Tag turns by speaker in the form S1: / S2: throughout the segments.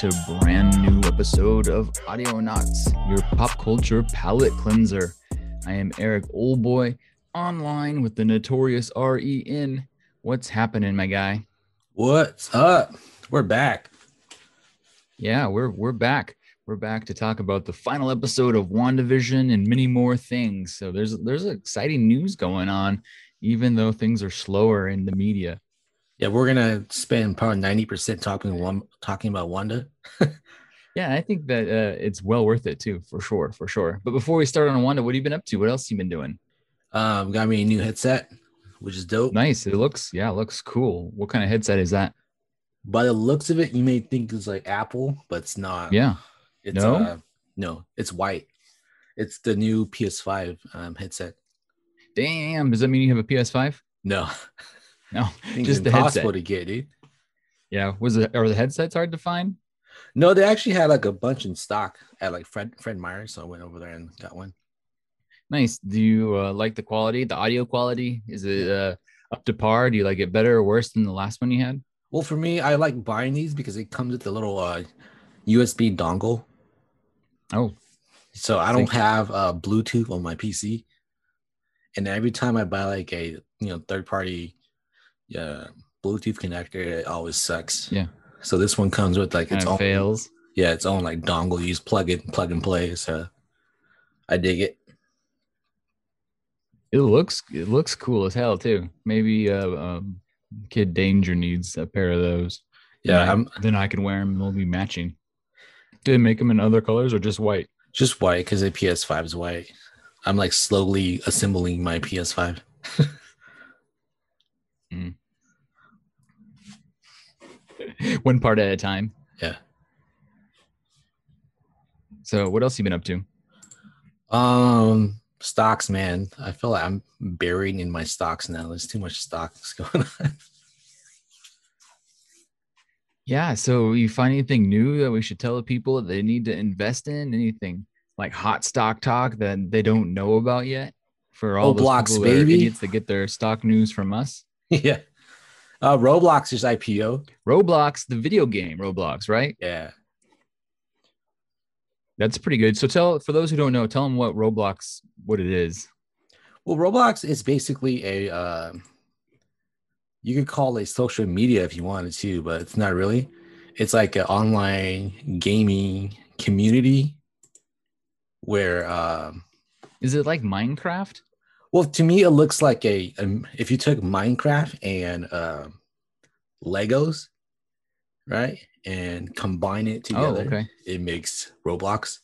S1: to a brand new episode of Audionots, your pop culture palate cleanser. I am Eric Oldboy, online with the notorious REN. What's happening, my guy?
S2: What's up? We're back.
S1: Yeah, we're we're back. We're back to talk about the final episode of WandaVision and many more things. So there's there's exciting news going on, even though things are slower in the media.
S2: Yeah, we're gonna spend probably ninety percent talking one talking about Wanda.
S1: Yeah, I think that uh, it's well worth it too, for sure, for sure. But before we start on Wanda, what have you been up to? What else have you been doing?
S2: Um, got me a new headset, which is dope.
S1: Nice. It looks, yeah, it looks cool. What kind of headset is that?
S2: By the looks of it, you may think it's like Apple, but it's not.
S1: Yeah.
S2: It's,
S1: No?
S2: uh, no, it's white. It's the new PS5 um, headset.
S1: Damn. Does that mean you have a PS5?
S2: No,
S1: No,
S2: I think
S1: just the
S2: impossible
S1: headset.
S2: to get, dude.
S1: Yeah. Was it, are the headsets hard to find?
S2: No, they actually had like a bunch in stock at like Fred Fred Meyer, so I went over there and got one.
S1: Nice. Do you uh, like the quality, the audio quality? Is it uh, up to par? Do you like it better or worse than the last one you had?
S2: Well, for me, I like buying these because it comes with a little uh, USB dongle.
S1: Oh,
S2: So I don't have uh, Bluetooth on my PC, and every time I buy like a you know third party uh, Bluetooth connector, it always sucks.
S1: Yeah.
S2: So this one comes with like its own
S1: fails.
S2: yeah its own like dongle. You just plug it, plug and play. So I dig it.
S1: It looks it looks cool as hell too. Maybe uh, um, Kid Danger needs a pair of those.
S2: Yeah,
S1: Then I- then I can wear them. They'll be matching. Do they make them in other colors or just white?
S2: just white because the PS5 is white. I'm like slowly assembling my PS5.
S1: One part at a time.
S2: Yeah.
S1: So what else you been up to?
S2: Um, stocks, man. I feel like I'm buried in my stocks now. There's too much stocks going on.
S1: Yeah. So you find anything new that we should tell the people that they need to invest in? Anything like hot stock talk that they don't know about yet? For all those
S2: Roblox,
S1: people
S2: baby.
S1: idiots that get their stock news from us.
S2: yeah. Uh, Roblox is IPO.
S1: Roblox, the video game, Roblox, right?
S2: Yeah.
S1: That's pretty good. So tell for those who don't know, tell them what Roblox, what it is.
S2: Well, Roblox is basically a uh, you could call it social media if you wanted to, but it's not really. It's like an online gaming community where um
S1: Is it like Minecraft?
S2: Well to me it looks like a um, if you took Minecraft and um Legos, right? And combine it
S1: Oh,
S2: together,
S1: okay.
S2: it makes Roblox.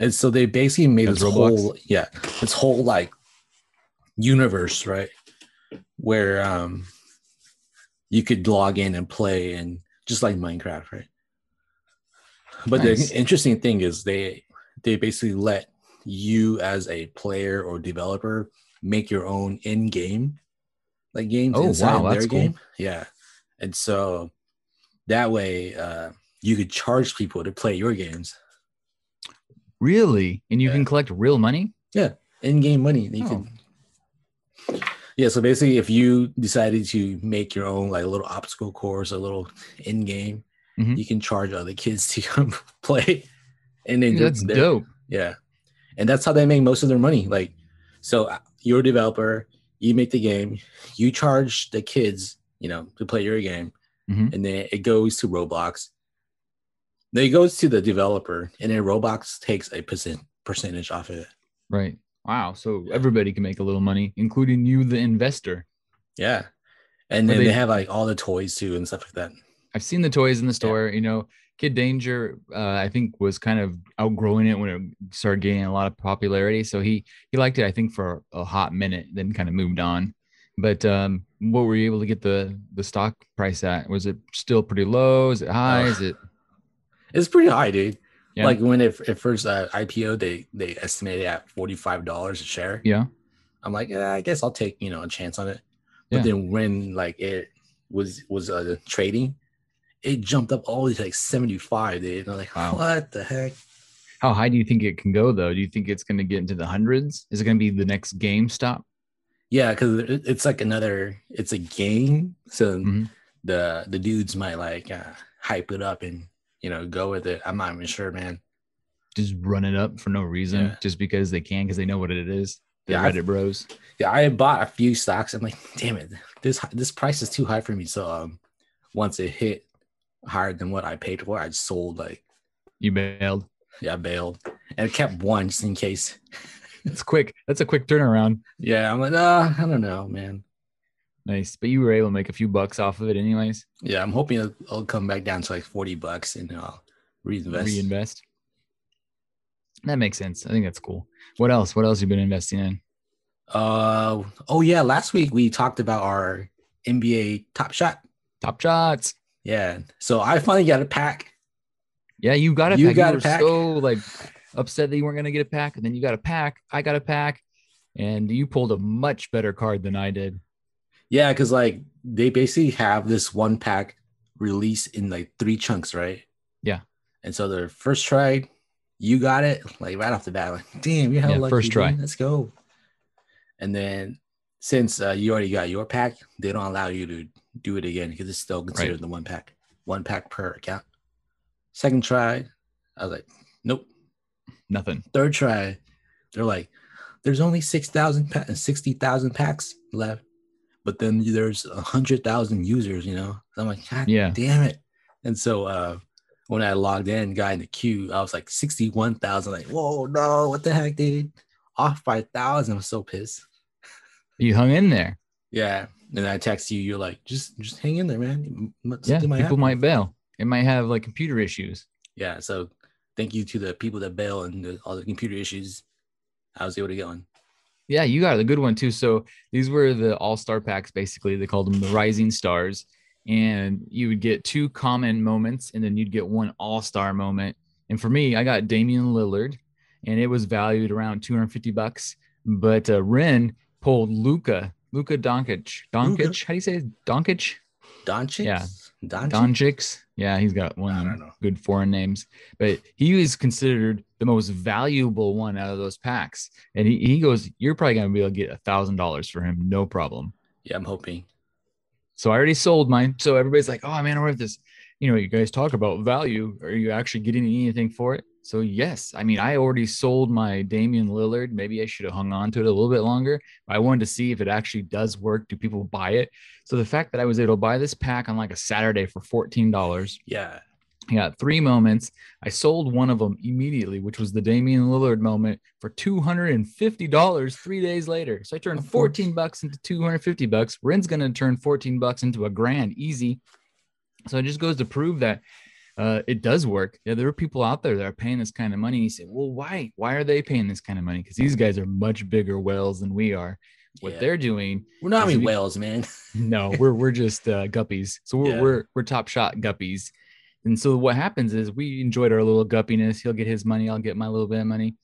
S2: And so they basically made
S1: That's
S2: this
S1: Roblox?
S2: whole yeah, this whole like universe, right? Where um you could log in and play and just like Minecraft, right? But
S1: Nice.
S2: the interesting thing is they they basically let you as a player or developer make your own in-game like games
S1: Oh,
S2: inside
S1: wow,
S2: their
S1: that's cool.
S2: game. Yeah. And so that way uh you could charge people to play your games.
S1: Really? And you
S2: Yeah.
S1: can collect real money?
S2: Yeah, in-game money. You
S1: Oh.
S2: can yeah, so basically if you decided to make your own like a little obstacle course, a little in-game,
S1: Mhm.
S2: you can charge other kids to come play. And then
S1: That's dope.
S2: Yeah. And that's how they make most of their money. Like, so uh, you're a developer, you make the game, you charge the kids, you know, to play your game,
S1: Mhm.
S2: and then it goes to Roblox. Then it goes to the developer, and then Roblox takes a percent percentage off of it.
S1: Right. Wow. So everybody can make a little money, including you, the investor.
S2: Yeah. And then
S1: they-
S2: they, have like all the toys too and stuff like that.
S1: I've seen the toys in the store. You know, Kid Danger, uh, I think, was kind of outgrowing it when it started gaining a lot of popularity. So he he liked it, I think, for a hot minute, then kind of moved on. But um, what were you able to get the the stock price at? Was it still pretty low? Is it high? Is it
S2: It's pretty high, dude.
S1: Yeah.
S2: Like when it, it first uh, IPO, they they estimated at forty five dollars a share.
S1: yeah?
S2: I'm like, yeah, I guess I'll take you know a chance on it. But
S1: Yeah.
S2: then when like it was was uh, trading, it jumped up all the way to like 75, dude. And I'm like,
S1: Wow.
S2: what the heck?
S1: How high do you think it can go though? Do you think it's going to get into the hundreds? Is it going to be the next GameStop?
S2: Yeah, because it's like another, it's a game. So
S1: Mhm.
S2: the the dudes might like uh, hype it up and you know go with it. I'm not even sure, man.
S1: Just run it up for no reason,
S2: Yeah.
S1: just because they can, because they know what it is. The
S2: Yeah, I-
S1: Reddit bros.
S2: Yeah, I bought a few stocks. I'm like, damn it, this this price is too high for me. So um, once it hit higher than what I paid for, I sold. Like,
S1: You bailed.
S2: yeah, I bailed and I kept one just in case.
S1: It's quick. That's a quick turnaround.
S2: Yeah, I'm like, uh, I don't know, man.
S1: Nice. But you were able to make a few bucks off of it, anyways.
S2: Yeah, I'm hoping it'll, it'll come back down to like 40 bucks and I'll reinvest.
S1: Reinvest. That makes sense. I think that's cool. What else? What else you been investing in?
S2: Uh oh yeah, last week we talked about our NBA Top Shot.
S1: Top shots.
S2: Yeah, so I finally got a pack.
S1: Yeah, you got a
S2: You
S1: pack.
S2: got
S1: you
S2: a pack.
S1: so like upset that you weren't gonna get a pack, and then you got a pack. I got a pack, and you pulled a much better card than I did.
S2: Yeah, because like they basically have this one pack release in like three chunks, right?
S1: Yeah.
S2: And so the first try, you got it like right off the bat. Like, damn, you have
S1: Yeah,
S2: lucky,
S1: first try.
S2: dude. Let's go. And then since uh, you already got your pack, they don't allow you to do it again because it's still considered the one pack, one pack per account. Second try, I was like, nope.
S1: Nothing.
S2: Third try, they're like, there's only 6,000 pa- 60,000 packs left, but then there's 100,000 users, you know? So I'm like, God
S1: Yeah.
S2: damn it. And so uh, when I logged in, got in the queue, I was like 61,000. Like, whoa, no, what the heck, dude? Off by a thousand. I'm so pissed.
S1: You hung in there.
S2: Yeah. And I text you, you're like, just just hang in there, man. M-
S1: Yeah.
S2: something
S1: People
S2: happen.
S1: might bail. It might have like computer issues.
S2: Yeah. So thank you to the people that bail and the, all the computer issues. I was able to get one.
S1: Yeah, you got a good one too. So these were the all star packs, basically. They called them the Rising Stars. And you would get two common moments, and then you'd get one all star moment. And for me, I got Damian Lillard, and it was valued around 250 bucks. But uh, Ren pulled Luka, Luka Doncic. Doncic?
S2: Luka?
S1: How do you say it? Doncic?
S2: Doncic?
S1: Yeah.
S2: Doncic?
S1: Doncic. Yeah, he's got one of
S2: don't
S1: them
S2: know.
S1: good foreign names, but he is considered the most valuable one out of those packs. And he, he goes, You're probably going to be able to get a thousand dollars for him, no problem.
S2: Yeah, I'm hoping.
S1: So I already sold mine. So everybody's like, Oh man, I worth this. You know, you guys talk about value. Are you actually getting anything for it? So yes, I mean, I already sold my Damian Lillard. Maybe I should have hung on to it a little bit longer. I wanted to see if it actually does work. Do people buy it? So the fact that I was able to buy this pack on like a Saturday for fourteen dollars,
S2: Yeah.
S1: I got three moments. I sold one of them immediately, which was the Damian Lillard moment for two hundred and fifty dollars three days later. So I turned fourteen bucks into two hundred fifty bucks. Ren's gonna turn fourteen bucks into a grand easy. So it just goes to prove that uh, it does work. Yeah, there are people out there that are paying this kind of money. You say, well, why? Why are they paying this kind of money? Because these guys are much bigger whales than we are. What
S2: Yeah.
S1: they're doing
S2: We're not
S1: we-
S2: whales, man.
S1: no, we're we're just uh, guppies. So we're,
S2: Yeah.
S1: we're we're top shot guppies. And so what happens is we enjoyed our little guppiness. He'll get his money. I'll get my little bit of money.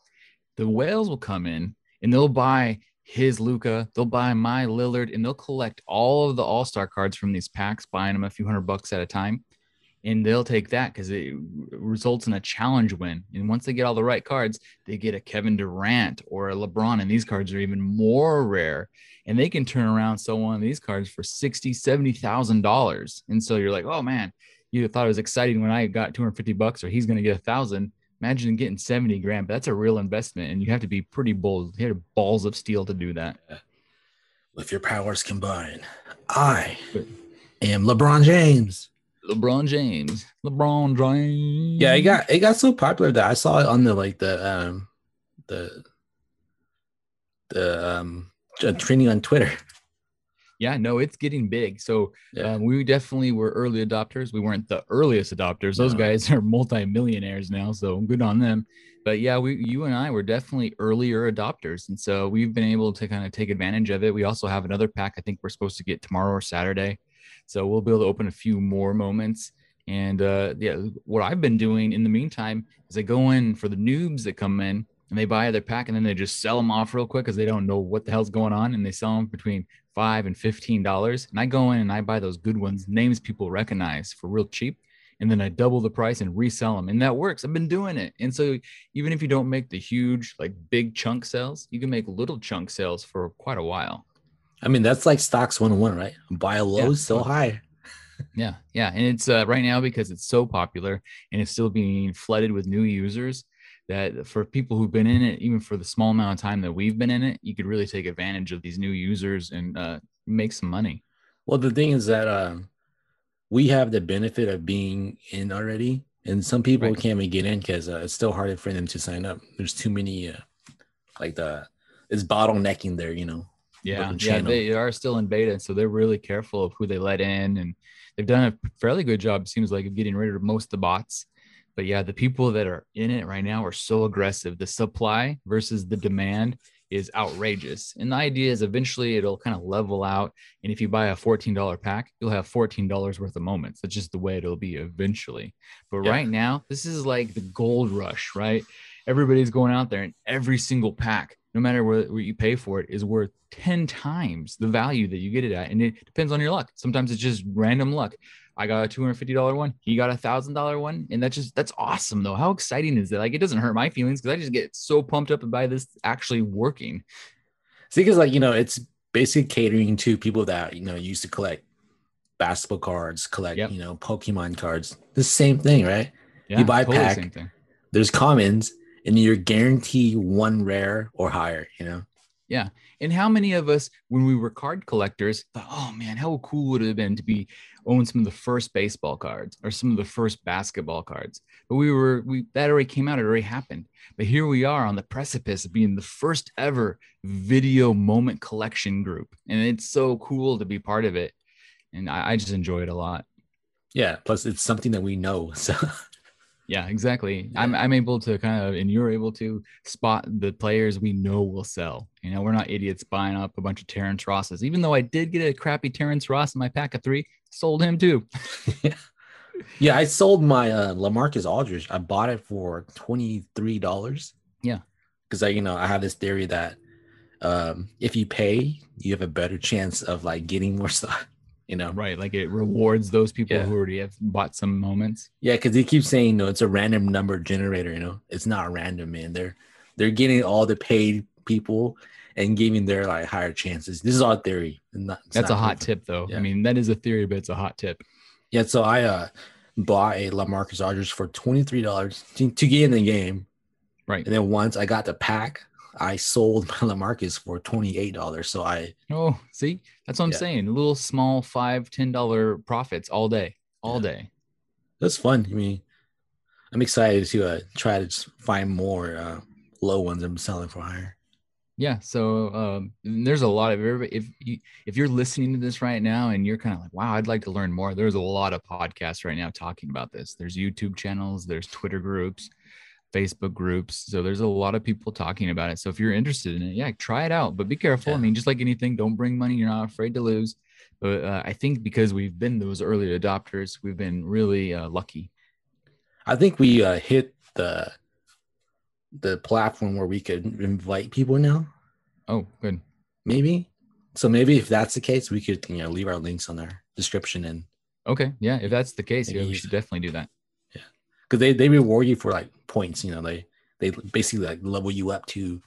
S1: The whales will come in and they'll buy his Luka. They'll buy my Lillard and they'll collect all of the All Star cards from these packs, buying them a few hundred bucks at a time. And they'll take that because it results in a challenge win. And once they get all the right cards, they get a Kevin Durant or a LeBron. And these cards are even more rare and they can turn around sell one of these cards for 60 70000 dollars and so you're like oh man you thought it was exciting when i got 250 bucks or he's going to get a thousand imagine getting 70 grand but that's a real investment and you have to be pretty bold you have balls of steel to do that
S2: With your powers combined, I am LeBron James.
S1: Lebron james. Lebron james.
S2: Yeah, it got it got so popular that I saw it on the like the um the the um trending on Twitter.
S1: yeah no it's getting big. So
S2: Yeah.
S1: um, we definitely were early adopters. We weren't the earliest adopters. Those
S2: No.
S1: guys are multimillionaires now so good on them. But yeah we you and i were definitely earlier adopters and so we've been able to kind of take advantage of it. We also have another pack i think we're supposed to get tomorrow or saturday so we'll be able to open a few more moments and uh yeah what i've been doing in the meantime is i go in for the noobs that come in and they buy their pack and then they just sell them off real quick because they don't know what the hell's going on and they sell them between five and fifteen dollars and i go in and i buy those good ones names people recognize for real cheap and then I double the price and resell them. And that works. I've been doing it. And so even if you don't make the huge, like big chunk sales, you can make little chunk sales for quite a while.
S2: I mean, that's like stocks 101, right? Buy a low,
S1: Yeah.
S2: sell high.
S1: Yeah. Yeah. And it's uh, right now because it's so popular and it's still being flooded with new users that for people who've been in it, even for the small amount of time that we've been in it, you could really take advantage of these new users and uh, make some money.
S2: Well, the thing is that um, we have the benefit of being in already, and some people
S1: Right.
S2: can't even get in because uh, it's still harder for them to sign up. There's too many, uh, like the it's bottlenecking there, you know.
S1: Yeah, yeah, they are still in beta, so they're really careful of who they let in, and they've done a fairly good job. Seems like of getting rid of most of the bots. But yeah, the people that are in it right now are so aggressive. The supply versus the demand is outrageous, and the idea is eventually it'll kind of level out. And if you buy a fourteen dollar pack, you'll have fourteen dollars worth of moments. That's just the way it'll be eventually. But
S2: Yeah.
S1: right now, this is like the gold rush, right? Everybody's going out there, and every single pack, no matter what, what you pay for it, is worth 10 times the value that you get it at. And it depends on your luck. Sometimes it's just random luck. I got a $250 one, he got a thousand dollar one. And that's just that's awesome though. How exciting is that? Like it doesn't hurt my feelings because I just get so pumped up by this actually working.
S2: See, because like you know, it's basically catering to people that you know used to collect basketball cards, collect
S1: Yep.
S2: you know Pokemon cards. The same thing, right?
S1: Yeah, you
S2: buy a pack. There's commons, and you're guaranteed one rare or higher. You know. Yeah.
S1: And how many of us, when we were card collectors, thought, oh man, how cool would it have been to be own some of the first baseball cards or some of the first basketball cards? But we were, we that already came out, it already happened. But here we are on the precipice of being the first ever video moment collection group. And it's so cool to be part of it. And I, I just enjoy it a lot.
S2: Yeah. Plus, it's something that we know. So
S1: Yeah, exactly. I'm I'm able to kind of, and you're able to spot the players we know will sell. You know, we're not idiots buying up a bunch of Terrence Rosses. Even though I did get a crappy Terrence Ross in my pack of three, sold him too.
S2: yeah, I sold my uh, LaMarcus Aldridge. I bought it for twenty three dollars.
S1: Yeah.
S2: because I you know I have this theory that um, if you pay, you have a better chance of like getting more stuff. You know.
S1: Right, like it rewards those people
S2: Yeah.
S1: who already have bought some moments.
S2: Yeah, because he keeps saying no, it's a random number generator. You know, it's not random, man. They're they're getting all the paid people and giving their like higher chances. This is all theory. not-
S1: That's a hot tip, though.
S2: Yeah.
S1: I mean, that is a theory, but it's a hot tip.
S2: Yeah, so I uh bought a LaMarcus Aldridge for twenty three dollars to, to get in the game,
S1: Right.
S2: and then once I got the pack, I sold my LaMarcus for twenty eight dollars. So I
S1: Oh, see, that's what I'm
S2: Yeah.
S1: saying. Little small five, ten dollar profits all day, all
S2: Yeah.
S1: day.
S2: that's fun. I mean, I'm excited to uh, try to just find more uh, low ones I'm selling for higher.
S1: Yeah. So um, there's a lot of everybody. If you if you're listening to this right now and you're kind of like, wow, I'd like to learn more. There's a lot of podcasts right now talking about this. There's YouTube channels. There's Twitter groups, Facebook groups. So there's a lot of people talking about it. So if you're interested in it, yeah, try it out. But be careful. I mean, just like anything, don't bring money. You're not afraid to lose. But uh, I think because we've been those early adopters, we've been really uh, lucky.
S2: I think we uh, hit the the platform where we could invite people now.
S1: Oh, good.
S2: Maybe. So maybe if that's the case, we could you know leave our links on our description and
S1: Okay. Yeah. If that's the case, yeah, we should definitely do that.
S2: Because they they reward you for like points. You know they they basically like level you up to.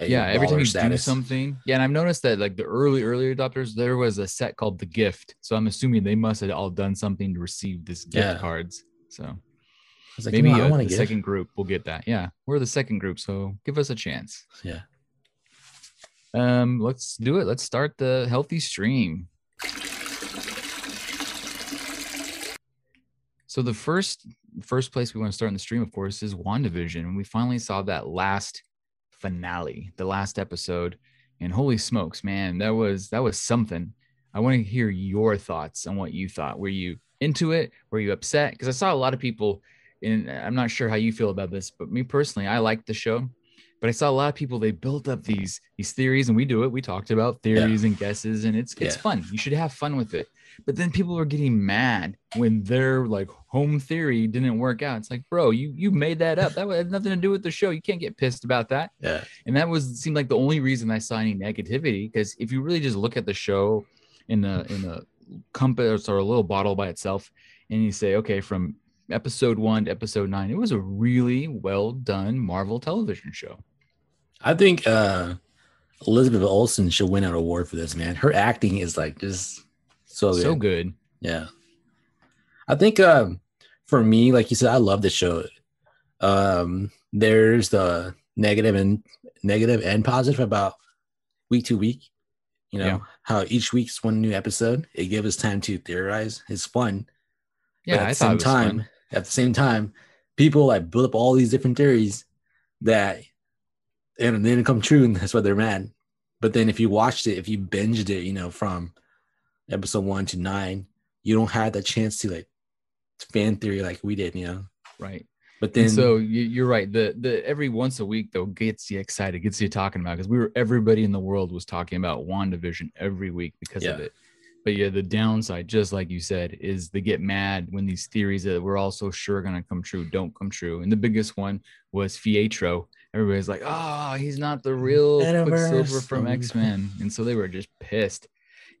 S2: a
S1: yeah every time you do something yeah and i've noticed that like the early early adopters there was a set called the gift so i'm assuming they must have all done something to receive this gift
S2: Yeah.
S1: cards so
S2: like,
S1: maybe
S2: you know, I
S1: uh, the
S2: to
S1: second group will get that yeah we're the second group so give us a chance
S2: Yeah.
S1: um let's do it let's start the healthy stream so the first first place we want to start in the stream of course is wandavision and we finally saw that last finale the last episode and holy smokes man that was that was something. I want to hear your thoughts on what you thought. Were you into it? Were you upset? Because i saw a lot of people and i'm not sure how you feel about this but me personally i liked the show but i saw a lot of people they built up these these theories and we do it. We talked about theories and guesses and it's it's
S2: Yeah.
S1: fun. You should have fun with it but then people are getting mad when their like home theory didn't work out it's like bro you you made that up that had nothing to do with the show you can't get pissed about that
S2: Yeah.
S1: and that was seemed like the only reason I saw any negativity. Because if you really just look at the show in a in a compass or a little bottle by itself, and you say, okay, from episode one to episode nine, it was a really well done Marvel television show.
S2: I think uh Elizabeth Olsen should win an award for this, man. Her acting is like just so good.
S1: So good.
S2: Yeah. I think um for me, like you said, I love the show. Um there's the negative and negative and positive about week to week. You know,
S1: Yeah.
S2: how each week's one new episode. It gives us time to theorize. It's fun. But
S1: Yeah,
S2: at
S1: I
S2: the same time,
S1: fun.
S2: at the same time, people like build up all these different theories that and then come true, and that's why they're mad. But then if you watched it, if you binged it, you know, from episode one to nine, you don't have that chance to like fan theory like we did, you know.
S1: Right.
S2: But then
S1: and so you, you're right. The the every once a week though gets you excited, gets you talking about because we were everybody in the world was talking about WandaVision every week because of it. But yeah, the downside, just like you said, is they get mad when these theories that we're all so sure are gonna come true don't come true. And the biggest one was Fietro. Everybody's like, "Oh, he's not the real Quicksilver from X Men," and so they were just pissed.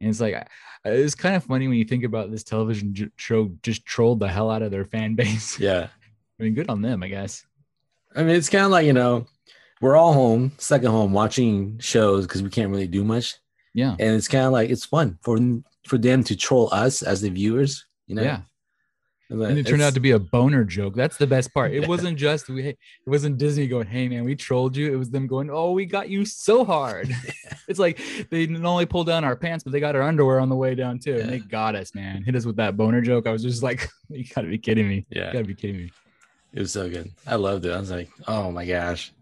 S1: And it's like it's kind of funny when you think about this television show just trolled the hell out of their fan base.
S2: yeah.
S1: I mean, good on them, I guess.
S2: I mean, it's kind of like, you know, we're all home, stuck at home watching shows because we can't really do much.
S1: Yeah.
S2: And it's kind of like it's fun for for them to troll us as the viewers, you know.
S1: Yeah.
S2: And,
S1: And it turned out to be a boner joke. That's the best part. It wasn't just we it wasn't Disney going, "Hey man, we trolled you." It was them going, "Oh, we got you so hard." it's like they didn't only pull down our pants, but they got our underwear on the way down too. And they got us, man. Hit us with that boner joke. I was just like, "You got to be kidding me. Yeah, You
S2: yeah,
S1: got to be kidding me."
S2: it was so good. I loved it. I was like, oh my gosh,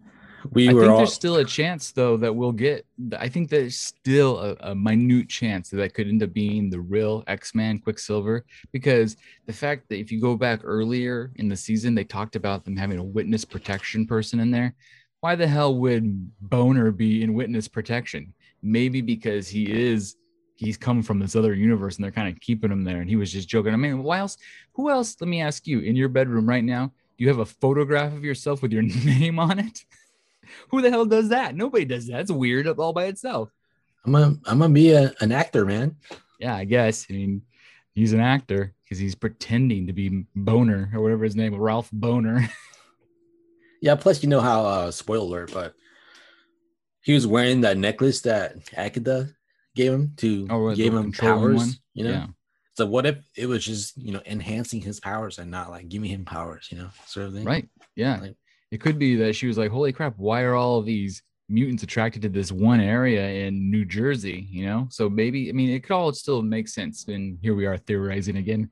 S2: we
S1: I
S2: were
S1: think
S2: all
S1: there's still a chance though that we'll get. I think there's still a, a minute chance that that could end up being the real X-Man Quicksilver because the fact that if you go back earlier in the season, they talked about them having a witness protection person in there. Why the hell would Bohner be in witness protection? Maybe because he is. He's come from this other universe and they're kind of keeping him there. And he was just joking. I mean, why else? Who else? Let me ask you in your bedroom right now, do you have a photograph of yourself with your name on it? Who the hell does that? Nobody does that. It's weird all by itself.
S2: I'm gonna I'm gonna be a, an actor, man.
S1: Yeah, I guess. I mean, he's an actor because he's pretending to be Bohner or whatever his name, Ralph Bohner.
S2: Yeah. Plus, you know how uh, spoiler alert, but he was wearing that necklace that Agatha gave him to
S1: Oh,
S2: gave him powers.
S1: one?
S2: You know.
S1: Yeah.
S2: So what if it was just you know enhancing his powers and not like giving him powers, you know, sort of thing.
S1: Right. Yeah.
S2: Like-
S1: it could be that she was like, holy crap, why are all of these mutants attracted to this one area in New Jersey? You know? So maybe, I mean, it could all still make sense. And here we are theorizing again.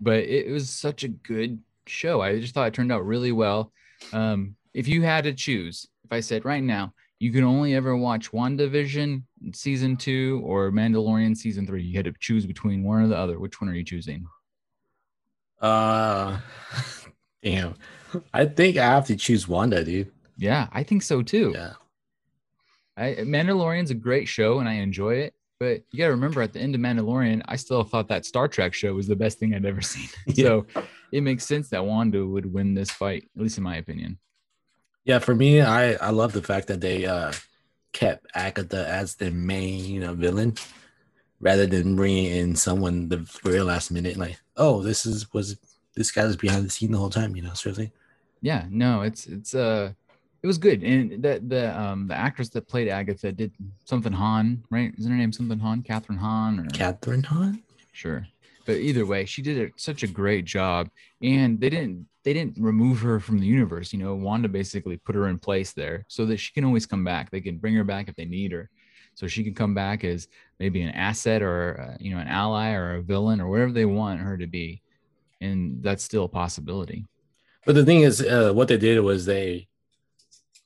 S1: But it, was such a good show. I just thought it turned out really well. Um, if you had to choose, if I said right now, you can only ever watch WandaVision season two or Mandalorian season three, you had to choose between one or the other. Which one are you choosing?
S2: Uh, damn. I think I have to choose Wanda, dude.
S1: Yeah, I think so too.
S2: Yeah.
S1: I, Mandalorian's a great show and I enjoy it. But you got to remember at the end of Mandalorian, I still thought that Star Trek show was the best thing I'd ever seen.
S2: Yeah.
S1: So it makes sense that Wanda would win this fight, at least in my opinion.
S2: Yeah, for me, I I love the fact that they uh kept Agatha as the main you know villain, rather than bringing in someone the very last minute. Like, oh, this is was this guy was behind the scene the whole time, you know, sort of thing.
S1: Yeah, no, it's it's uh it was good. And the the um the actress that played Agatha did something Hahn, right? Isn't her name something Hahn? Kathryn Hahn or
S2: Kathryn Hahn.
S1: sure. But either way, she did a, such a great job. And they didn't they didn't remove her from the universe. You know, Wanda basically put her in place there so that she can always come back. They can bring her back if they need her. So she can come back as maybe an asset or uh, you know an ally or a villain or whatever they want her to be, and that's still a possibility.
S2: But the thing is, uh, what they did was they,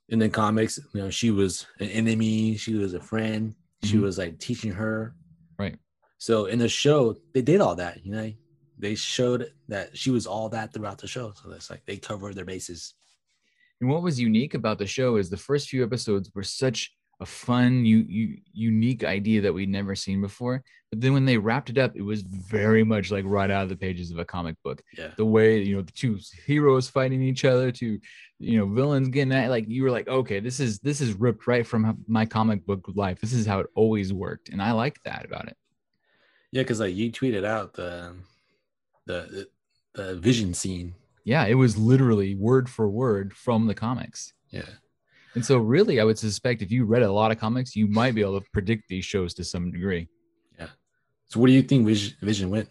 S2: in the comics, you know, she was an enemy, she was a friend, she
S1: Mhm.
S2: was like teaching her.
S1: Right.
S2: So in the show, they did all that, you know, they showed that she was all that throughout the show. So it's like they covered their bases.
S1: And what was unique about the show is the first few episodes were such a fun, you, you, unique idea that we'd never seen before. But then when they wrapped it up, it was very much like right out of the pages of a comic book.
S2: Yeah.
S1: The way you know the two heroes fighting each other, to you know villains getting at like you were like, okay, this is this is ripped right from my comic book life. This is how it always worked, and I like that about it.
S2: Yeah, because like you tweeted out the the uh, vision scene.
S1: Yeah, it was literally word for word from the comics.
S2: Yeah.
S1: And so, really, I would suspect if you read a lot of comics, you might be able to predict these shows to some degree. Yeah.
S2: So what do you think Vision, went?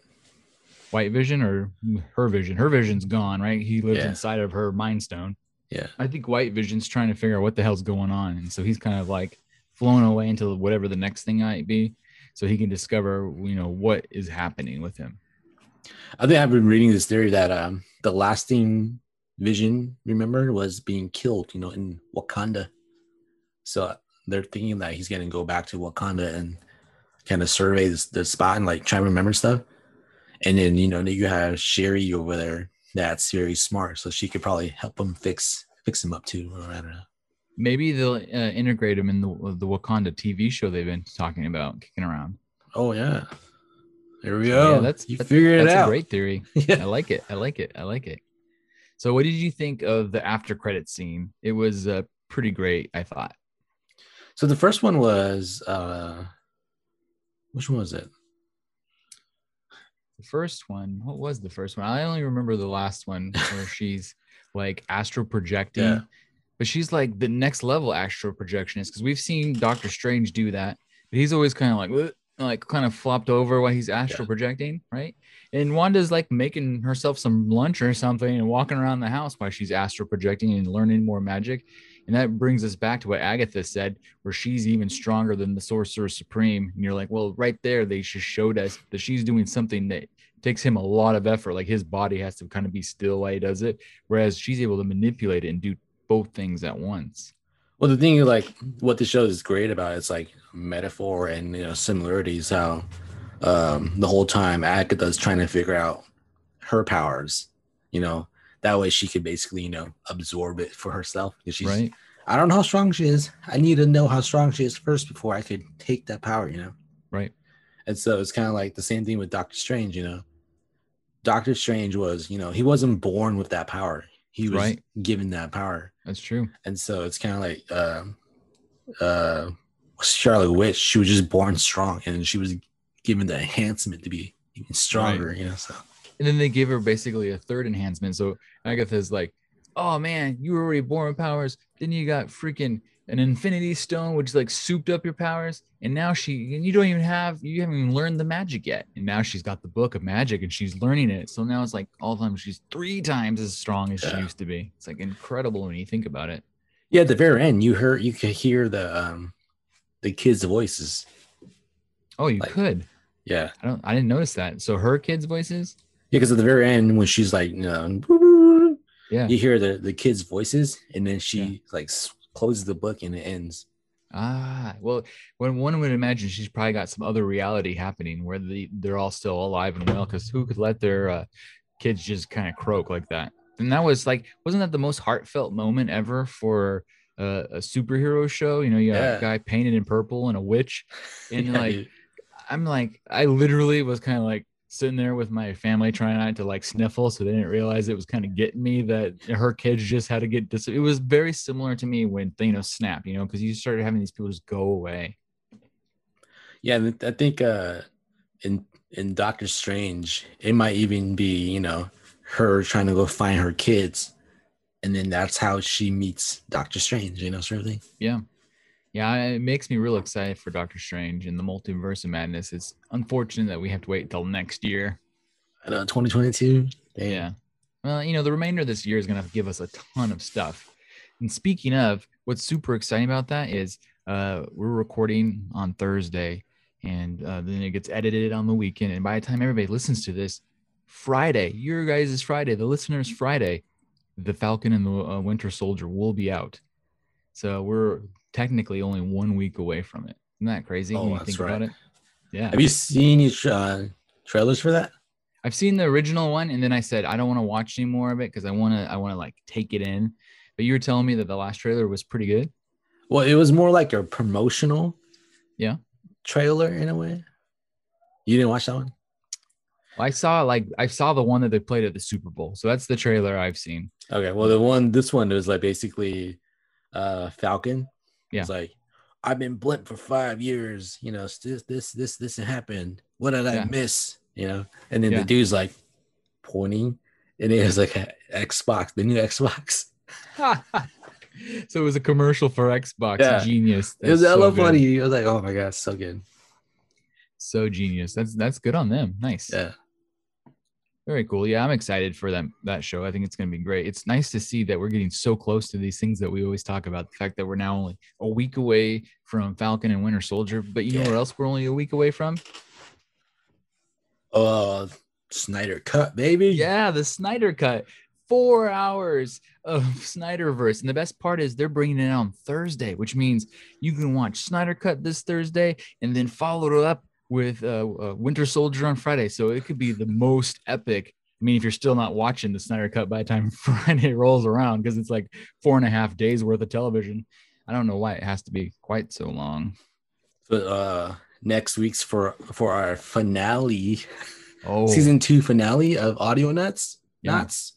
S1: White Vision or her Vision? Her Vision's gone, right? He lives
S2: Yeah.
S1: inside of her Mind Stone.
S2: Yeah.
S1: I think White Vision's trying to figure out what the hell's going on, and so he's kind of like flown away into whatever the next thing might be, so he can discover, you know, what is happening with him.
S2: I think I've been reading this theory that um the lasting Vision, remember, was being killed, you know, in Wakanda. So they're thinking that he's gonna go back to Wakanda and kind of survey this, the spot and like try to remember stuff. And then you know you have Shuri over there that's very smart, so she could probably help him fix fix him up too. I don't know.
S1: Maybe they'll uh, integrate him in the the Wakanda TV show they've been talking about, kicking around.
S2: Oh yeah, there we go.
S1: yeah, that's
S2: you
S1: that's,
S2: figured it
S1: that's
S2: out.
S1: a great theory.
S2: yeah.
S1: I like it. I like it. I like it. So, what did you think of the after credit scene? It was uh, pretty great, I thought.
S2: So the first one was uh which one was it?
S1: The first one, what was the first one? I only remember the last one where she's like astral projecting,
S2: Yeah.
S1: but she's like the next level astral projectionist because we've seen Doctor Strange do that, but he's always kind of like, like kind of flopped over while he's astral
S2: Yeah.
S1: projecting, right? And Wanda's like making herself some lunch or something and walking around the house while she's astral projecting and learning more magic. And that brings us back to what Agatha said, where she's even stronger than the Sorcerer Supreme. And you're like, well, right there, they just showed us that she's doing something that takes him a lot of effort. Like his body has to kind of be still while he does it, whereas she's able to manipulate it and do both things at once.
S2: Well, the thing like what the show is great about it's like metaphor and you know similarities. How um, the whole time Agatha's trying to figure out her powers. You know that way she could basically you know absorb it for herself. She's,
S1: right?
S2: I don't know how strong she is. I need to know how strong she is first before I could take that power. You know.
S1: Right.
S2: And so it's kind of like the same thing with Doctor Strange. You know, Doctor Strange was you know he wasn't born with that power. He was
S1: Right.
S2: given that power
S1: That's true.
S2: and so it's kind of like uh, uh, Scarlet Witch. She was just born strong, and she was given the enhancement to be even stronger. You know, so
S1: And then they give her basically a third enhancement. So Agatha's like, oh man, you were already born with powers. Then you got freaking an infinity stone, which like souped up your powers. And now she, and you don't even have, you haven't even learned the magic yet. And now she's got the book of magic and she's learning it. So now it's like all the time she's three times as strong as she
S2: Yeah.
S1: used to be. It's like incredible when you think about it.
S2: yeah. At the very end, you heard you could hear the um, the kids' voices.
S1: Oh, you
S2: Like-
S1: could.
S2: Yeah,
S1: I don't, I didn't notice that. So her kids' voices.
S2: yeah. Because at the very end, when she's like, you know,
S1: Yeah.
S2: you hear the the kids' voices, and then she
S1: Yeah.
S2: like closes the book and it ends.
S1: Ah, well, when one would imagine she's probably got some other reality happening where the, they're all still alive and well, because who could let their uh, kids just kind of croak like that? And that was like, wasn't that the most heartfelt moment ever for uh, a superhero show? You know, you
S2: Yeah.
S1: a guy painted in purple and a witch. And
S2: Yeah,
S1: like,
S2: dude.
S1: I'm like, I literally was kind of like sitting there with my family trying not to like sniffle, so they didn't realize it was kind of getting me that her kids just had to get dis. It was very similar to me when Thanos snapped, you know, because you started having these people just go away.
S2: Yeah, I think uh in in Doctor Strange, it might even be, you know, her trying to go find her kids. And then that's how she meets Doctor Strange, you know, sort of thing.
S1: Yeah. Yeah, it makes me real excited for Doctor Strange and the multiverse of madness. It's unfortunate that we have to wait till next year.
S2: I know 2022. Damn.
S1: Yeah. Well, you know, the remainder of this year is going to give us a ton of stuff. And speaking of, what's super exciting about that is uh, we're recording on Thursday and uh, then it gets edited on the weekend. And by the time everybody listens to this, Friday, your guys' is Friday, the listeners' Friday, the Falcon and the uh, Winter Soldier will be out. So we're technically only one week away from it. Isn't that crazy
S2: Oh,
S1: when you
S2: that's
S1: think about
S2: right.
S1: it? Yeah.
S2: Have you seen any uh, trailers for that?
S1: I've seen the original one, and then I said I don't want to watch any more of it because I want to. I want to like take it in. But you were telling me that the last trailer was pretty good.
S2: Well, it was more like a promotional
S1: Yeah.
S2: trailer in a way. You didn't watch that one?
S1: I saw like I saw the one that they played at the Super Bowl, so that's the trailer I've seen.
S2: Okay. Well, the one, this one was like basically uh Falcon.
S1: Yeah.
S2: It's like, I've been blimp for five years. You know, this, this, this, this happened. What did I miss? You know, and then
S1: Yeah.
S2: the dude's like pointing and it was like Xbox, the new Xbox.
S1: so it was a commercial for Xbox.
S2: Yeah.
S1: Genius.
S2: it was
S1: That's so
S2: funny. I was like, oh my god, so good.
S1: So genius. That's that's good on them. Nice.
S2: Yeah.
S1: Very cool. Yeah, I'm excited for them that show. I think it's going to be great. It's nice to see that we're getting so close to these things that we always talk about. The fact that we're now only a week away from Falcon and Winter Soldier, but you know what else we're only a week away from?
S2: Oh, Snyder cut, baby.
S1: Yeah, the Snyder Cut. Four hours of Snyderverse, and the best part is they're bringing it out on Thursday, which means you can watch Snyder Cut this Thursday and then follow it up with uh, uh, Winter Soldier on Friday. So it could be the most epic. I mean, if you're still not watching the Snyder Cut by the time Friday rolls around, because it's like four and a half days worth of television. I don't know why it has to be quite so long.
S2: But uh next week's for for our finale,
S1: Oh,
S2: season two finale of Audio Nuts.
S1: Yeah.
S2: Nuts.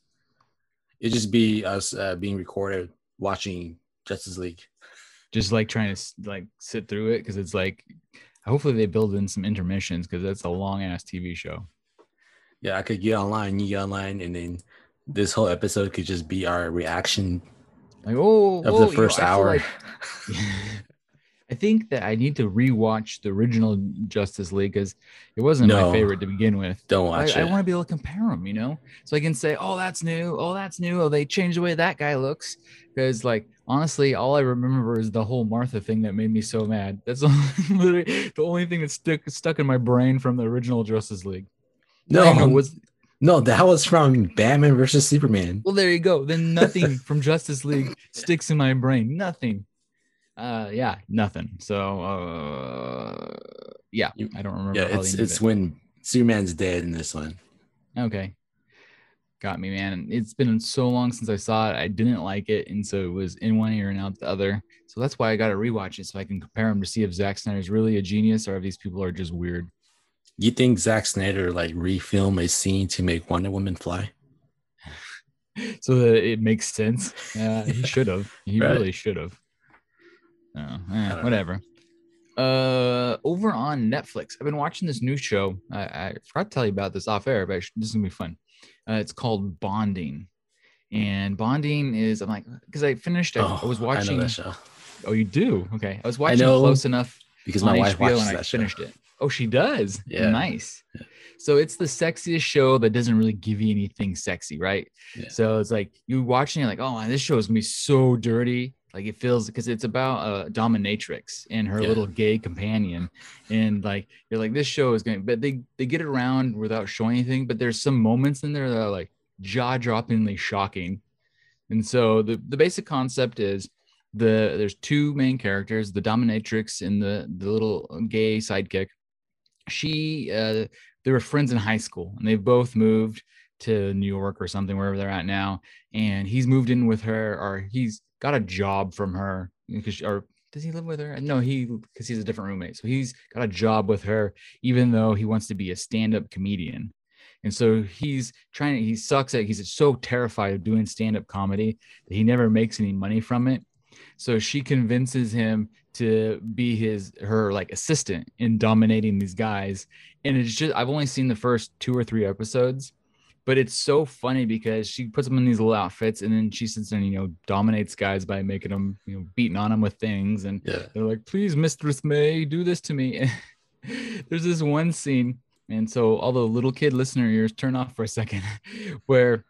S2: It'd just be us uh, being recorded watching Justice League.
S1: just like trying to like sit through it because it's like hopefully they build in some intermissions because that's a long ass TV show.
S2: Yeah, I could get online, you get online, and then this whole episode could just be our reaction
S1: Like oh,
S2: of
S1: oh,
S2: the
S1: you know,
S2: first hour.
S1: like- I think that I need to rewatch the original Justice League because it wasn't
S2: No.
S1: my favorite to begin with.
S2: Don't watch
S1: I
S2: it.
S1: I want to be able to compare them, you know, so I can say, "Oh, that's new. Oh, that's new. Oh, they changed the way that guy looks." Because, like, honestly, all I remember is the whole Martha thing that made me so mad. That's literally the only thing that stuck stuck in my brain from the original Justice League.
S2: No,
S1: know, was
S2: no, that was from Batman versus Superman.
S1: well, there you go. Then nothing from Justice League sticks in my brain. Nothing. Uh, yeah, nothing. So, uh, yeah,
S2: You-
S1: I don't remember.
S2: Yeah, it's it's
S1: it.
S2: when Superman's dead in this one.
S1: Okay. Got me, man. It's been so long since I saw it. I didn't like it. And so it was in one ear and out the other. So that's why I got to rewatch it so I can compare them to see if Zack Snyder's really a genius or if these people are just weird.
S2: You think Zack Snyder like refilm a scene to make Wonder Woman fly?
S1: so that it makes sense. Yeah, he should have. He
S2: Right.
S1: really should have. Oh, eh, whatever. Uh, over on Netflix, I've been watching this new show. I, I forgot to tell you about this off air, but this is gonna be fun. Uh, it's called Bonding, and Bonding is I'm like because I finished. I, I was
S2: Oh, I
S1: watching.
S2: know that show
S1: Oh, you do? Okay, I was watching
S2: know
S1: close enough
S2: because my wife
S1: HBO
S2: watches
S1: and I
S2: that show.
S1: finished it. Oh, she does.
S2: Yeah.
S1: Nice.
S2: Yeah.
S1: So it's the sexiest show that doesn't really give you anything sexy, right?
S2: Yeah.
S1: So it's like you watching it, like, oh, this show is gonna be so dirty. Like it feels because it's about a dominatrix and her
S2: Yeah.
S1: little gay companion, and like you're like, this show is gonna. But they they get around without showing anything. But there's some moments in there that are like jaw-droppingly shocking. And so the the basic concept is the there's two main characters, the dominatrix and the the little gay sidekick. She uh they were friends in high school and they've both moved to New York or something wherever they're at now and he's moved in with her or he's got a job from her because or does he live with her? No, he because he's a different roommate. So he's got a job with her, even though he wants to be a stand-up comedian. And so he's trying to, he sucks at, he's so terrified of doing stand up comedy that he never makes any money from it. So she convinces him to be his, her like assistant in dominating these guys. And it's just, I've only seen the first two or three episodes, but it's so funny because she puts them in these little outfits and then she sits there and, you know, dominates guys by making them, you know, beating on them with things. And
S2: Yeah.
S1: they're like, please, Mistress May, do this to me. There's this one scene, and so all the little kid listener ears turn off for a second, where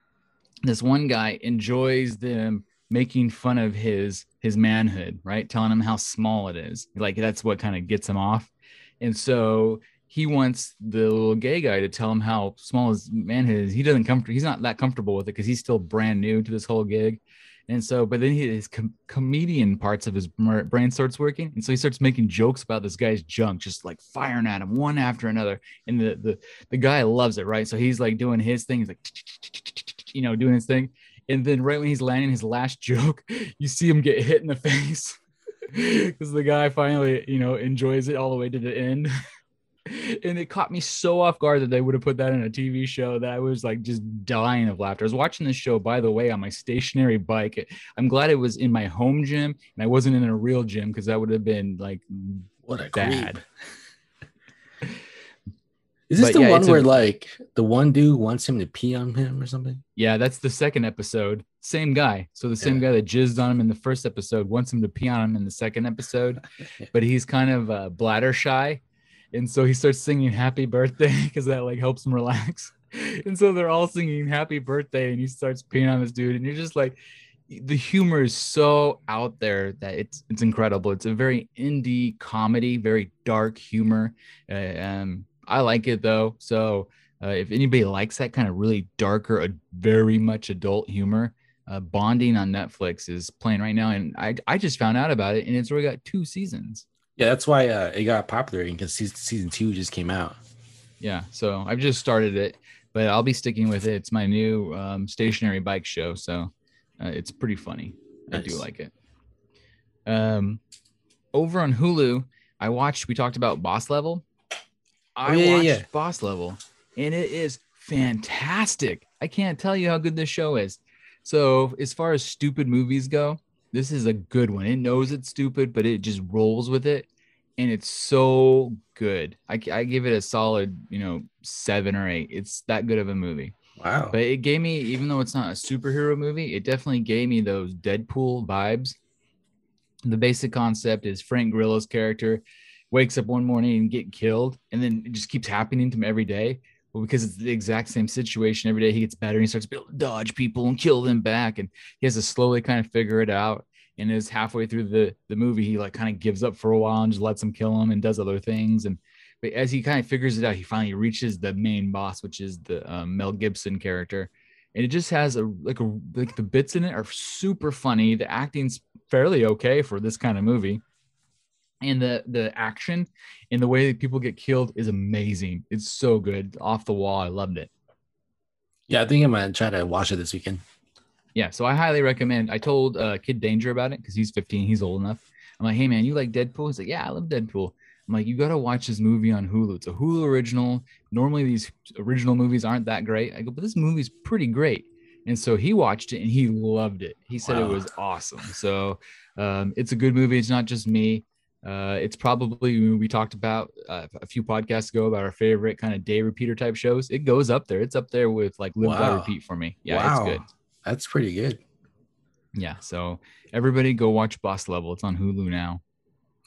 S1: this one guy enjoys them making fun of his his manhood, right? Telling him how small it is. Like that's what kind of gets him off. And so he wants the little gay guy to tell him how small his manhood is. He doesn't comfort. He's not that comfortable with it because he's still brand new to this whole gig. And so, but then he, his com- comedian parts of his brain starts working, and so he starts making jokes about this guy's junk, just like firing at him one after another. And the the the guy loves it, right? So he's like doing his thing, he's like, you know, doing his thing. And then right when he's landing his last joke, you see him get hit in the face because the guy finally, you know, enjoys it all the way to the end. And it caught me so off guard that they would have put that in a TV show that I was like just dying of laughter. I was watching this show, by the way, on my stationary bike. I'm glad it was in my home gym and I wasn't in a real gym because that would have been like
S2: What a
S1: bad.
S2: Is this
S1: But
S2: the
S1: yeah,
S2: one
S1: it's a-
S2: where like the one dude wants him to pee on him or something?
S1: Yeah, that's the second episode. Same guy. So the same guy that jizzed on him in the first episode wants him to pee on him in the second episode, but he's kind of uh, bladder shy, and so he starts singing "Happy Birthday" because that like helps him relax. And so they're all singing "Happy Birthday," and he starts peeing on this dude, and you're just like, the humor is so out there that it's it's incredible. It's a very indie comedy, very dark humor. Uh, I like it though. So uh, if anybody likes that kind of really darker, very much adult humor, uh, Bonding on Netflix is playing right now, and I I just found out about it, and it's already got two seasons.
S2: Yeah, that's why uh, it got popular because season, season two just came out.
S1: Yeah, so I've just started it, but I'll be sticking with it. It's my new um, stationary bike show, so uh, it's pretty funny. I do like it. Um, over on Hulu, I watched. We talked about Boss Level. I
S2: Oh, yeah, yeah,
S1: watched
S2: yeah.
S1: Boss Level, and it is fantastic. I can't tell you how good this show is. So, as far as stupid movies go, this is a good one. It knows it's stupid, but it just rolls with it, and it's so good. I, I give it a solid, you know, seven or eight. It's that good of a movie.
S2: Wow.
S1: But it gave me, even though it's not a superhero movie, it definitely gave me those Deadpool vibes. The basic concept is Frank Grillo's character wakes up one morning and get killed, and then it just keeps happening to him every day. Well, because it's the exact same situation every day, he gets better and he starts to dodge people and kill them back, and he has to slowly kind of figure it out. And is halfway through the the movie, he like kind of gives up for a while and just lets him kill him and does other things. And but as he kind of figures it out, he finally reaches the main boss, which is the um, Mel Gibson character, and it just has a like a like the bits in it are super funny. The acting's fairly okay for this kind of movie, and the the action and the way that people get killed is amazing. It's so good, off the wall. I loved it.
S2: yeah, I think I'm gonna try to watch it this weekend.
S1: Yeah, so I highly recommend. I told uh, Kid Danger about it because he's 15, he's old enough. I'm like, hey man, you like Deadpool? He's like, yeah, I love Deadpool. I'm like, you gotta watch this movie on Hulu. It's a Hulu original. Normally these original movies aren't that great. I go, but this movie's pretty great. And so he watched it and he loved it. He said it was awesome. So um, it's a good movie. It's not just me. Uh, it's probably we talked about uh, a few podcasts ago about our favorite kind of day repeater type shows. It goes up there. It's up there with like Live by
S2: Wow.
S1: Repeat for me. Yeah,
S2: wow.
S1: it's good.
S2: That's pretty good.
S1: Yeah. So everybody go watch Boss Level. It's on Hulu now.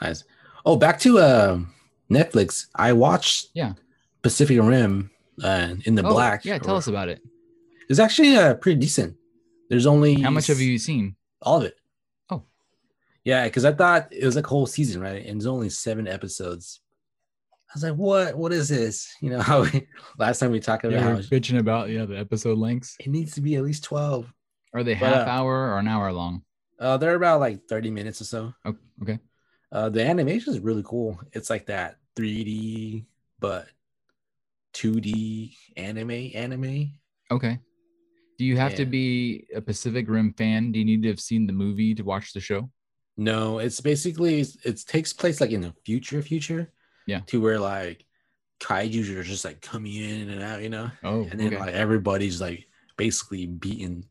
S2: Nice. Oh, back to uh, Netflix. I watched
S1: Yeah.
S2: Pacific Rim uh, in the
S1: Oh,
S2: Black.
S1: Yeah. Tell
S2: or-
S1: us about it.
S2: It's actually uh, pretty decent. There's only
S1: How much have you seen?
S2: all of it. Yeah, because I thought it was like a whole season, right? And it's only seven episodes. I was like, what? What is this? You know, how we, last time we talked about
S1: Yeah,
S2: how
S1: bitching about yeah the episode lengths.
S2: it needs to be at least 12.
S1: Are they
S2: But,
S1: half
S2: uh,
S1: hour or an hour long?
S2: Uh, they're about like 30 minutes or so.
S1: Oh, okay.
S2: Uh, the animation is really cool. It's like that 3D, but 2D anime, anime.
S1: Okay. Do you have to be a Pacific Rim fan? Do you need to have seen the movie to watch the show?
S2: No, it's basically it takes place like in the future, future.
S1: Yeah.
S2: To where like kaiju's are just like coming in and out, you know,
S1: Oh,
S2: and then
S1: okay.
S2: like everybody's like basically beaten,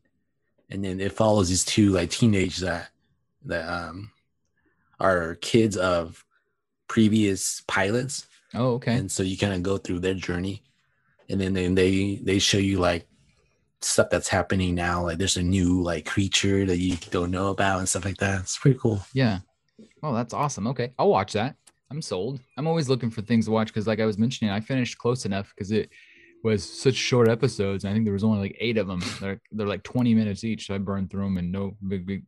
S2: and then it follows these two like teenagers that that um are kids of previous pilots,
S1: oh, okay.
S2: and so you kind of go through their journey, and then then they they show you like stuff that's happening now. Like there's a new like creature that you don't know about and stuff like that. It's pretty cool.
S1: Yeah. Oh, that's awesome. Okay. I'll watch that. I'm sold. I'm always looking for things to watch because, like I was mentioning, I finished close enough because it was such short episodes. And I think there was only like eight of them. They're, they're like 20 minutes each. So I burned through them in no big, big,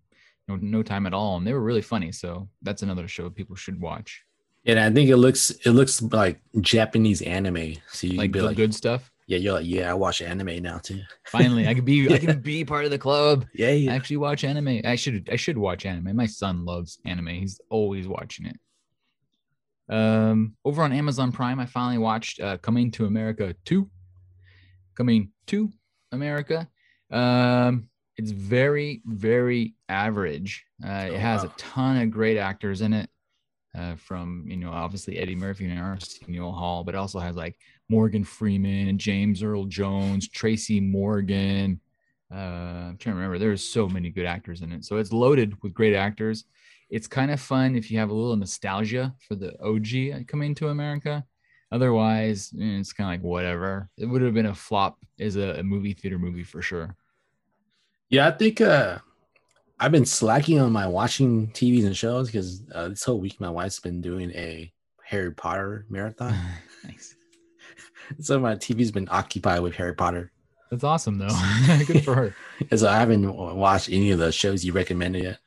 S1: no, no time at all. And they were really funny. So that's another show people should watch.
S2: And I think it looks it looks like Japanese anime. So you
S1: Like
S2: be
S1: the
S2: like,
S1: good stuff.
S2: Yeah, you're like, yeah, I watch anime now too.
S1: Finally, I can be, I can be part of the club.
S2: Yeah,
S1: I actually watch anime. I should I should watch anime. My son loves anime. He's always watching it. Um, over on Amazon Prime, I finally watched uh, Coming to America 2. Coming to America. Um, it's very, very average. Uh,
S2: Oh,
S1: it has a ton of great actors in it. Uh, from you know obviously Eddie Murphy and Arsenio Hall, but also has like Morgan Freeman and James Earl Jones, Tracy Morgan, uh, I'm trying to remember. There's so many good actors in it. So it's loaded with great actors. It's kind of fun if you have a little nostalgia for the OG coming to America. Otherwise, eh, it's kind of like whatever. It would have been a flop as a, a movie theater movie for sure.
S2: Yeah, I think uh, I've been slacking on my watching TVs and shows because uh, this whole week my wife's been doing a Harry Potter marathon.
S1: nice.
S2: so my TV's been occupied with Harry Potter.
S1: That's awesome though. Good for her.
S2: And so I haven't watched any of the shows you recommended yet.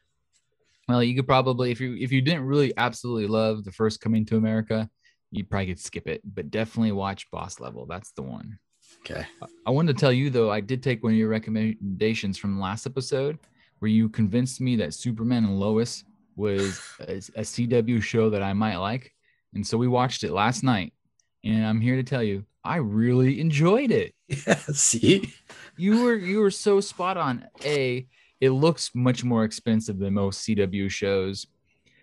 S1: Well, you could probably if you if you didn't really absolutely love the first Coming to America, you probably could skip it, but definitely watch Boss Level. That's the one.
S2: Okay.
S1: I wanted to tell you though, I did take one of your recommendations from last episode where you convinced me that Superman and Lois was a, a CW show that I might like. And so we watched it last night. And I'm here to tell you, I really enjoyed it.
S2: Yeah, see?
S1: You were you were so spot on. A, it looks much more expensive than most CW shows.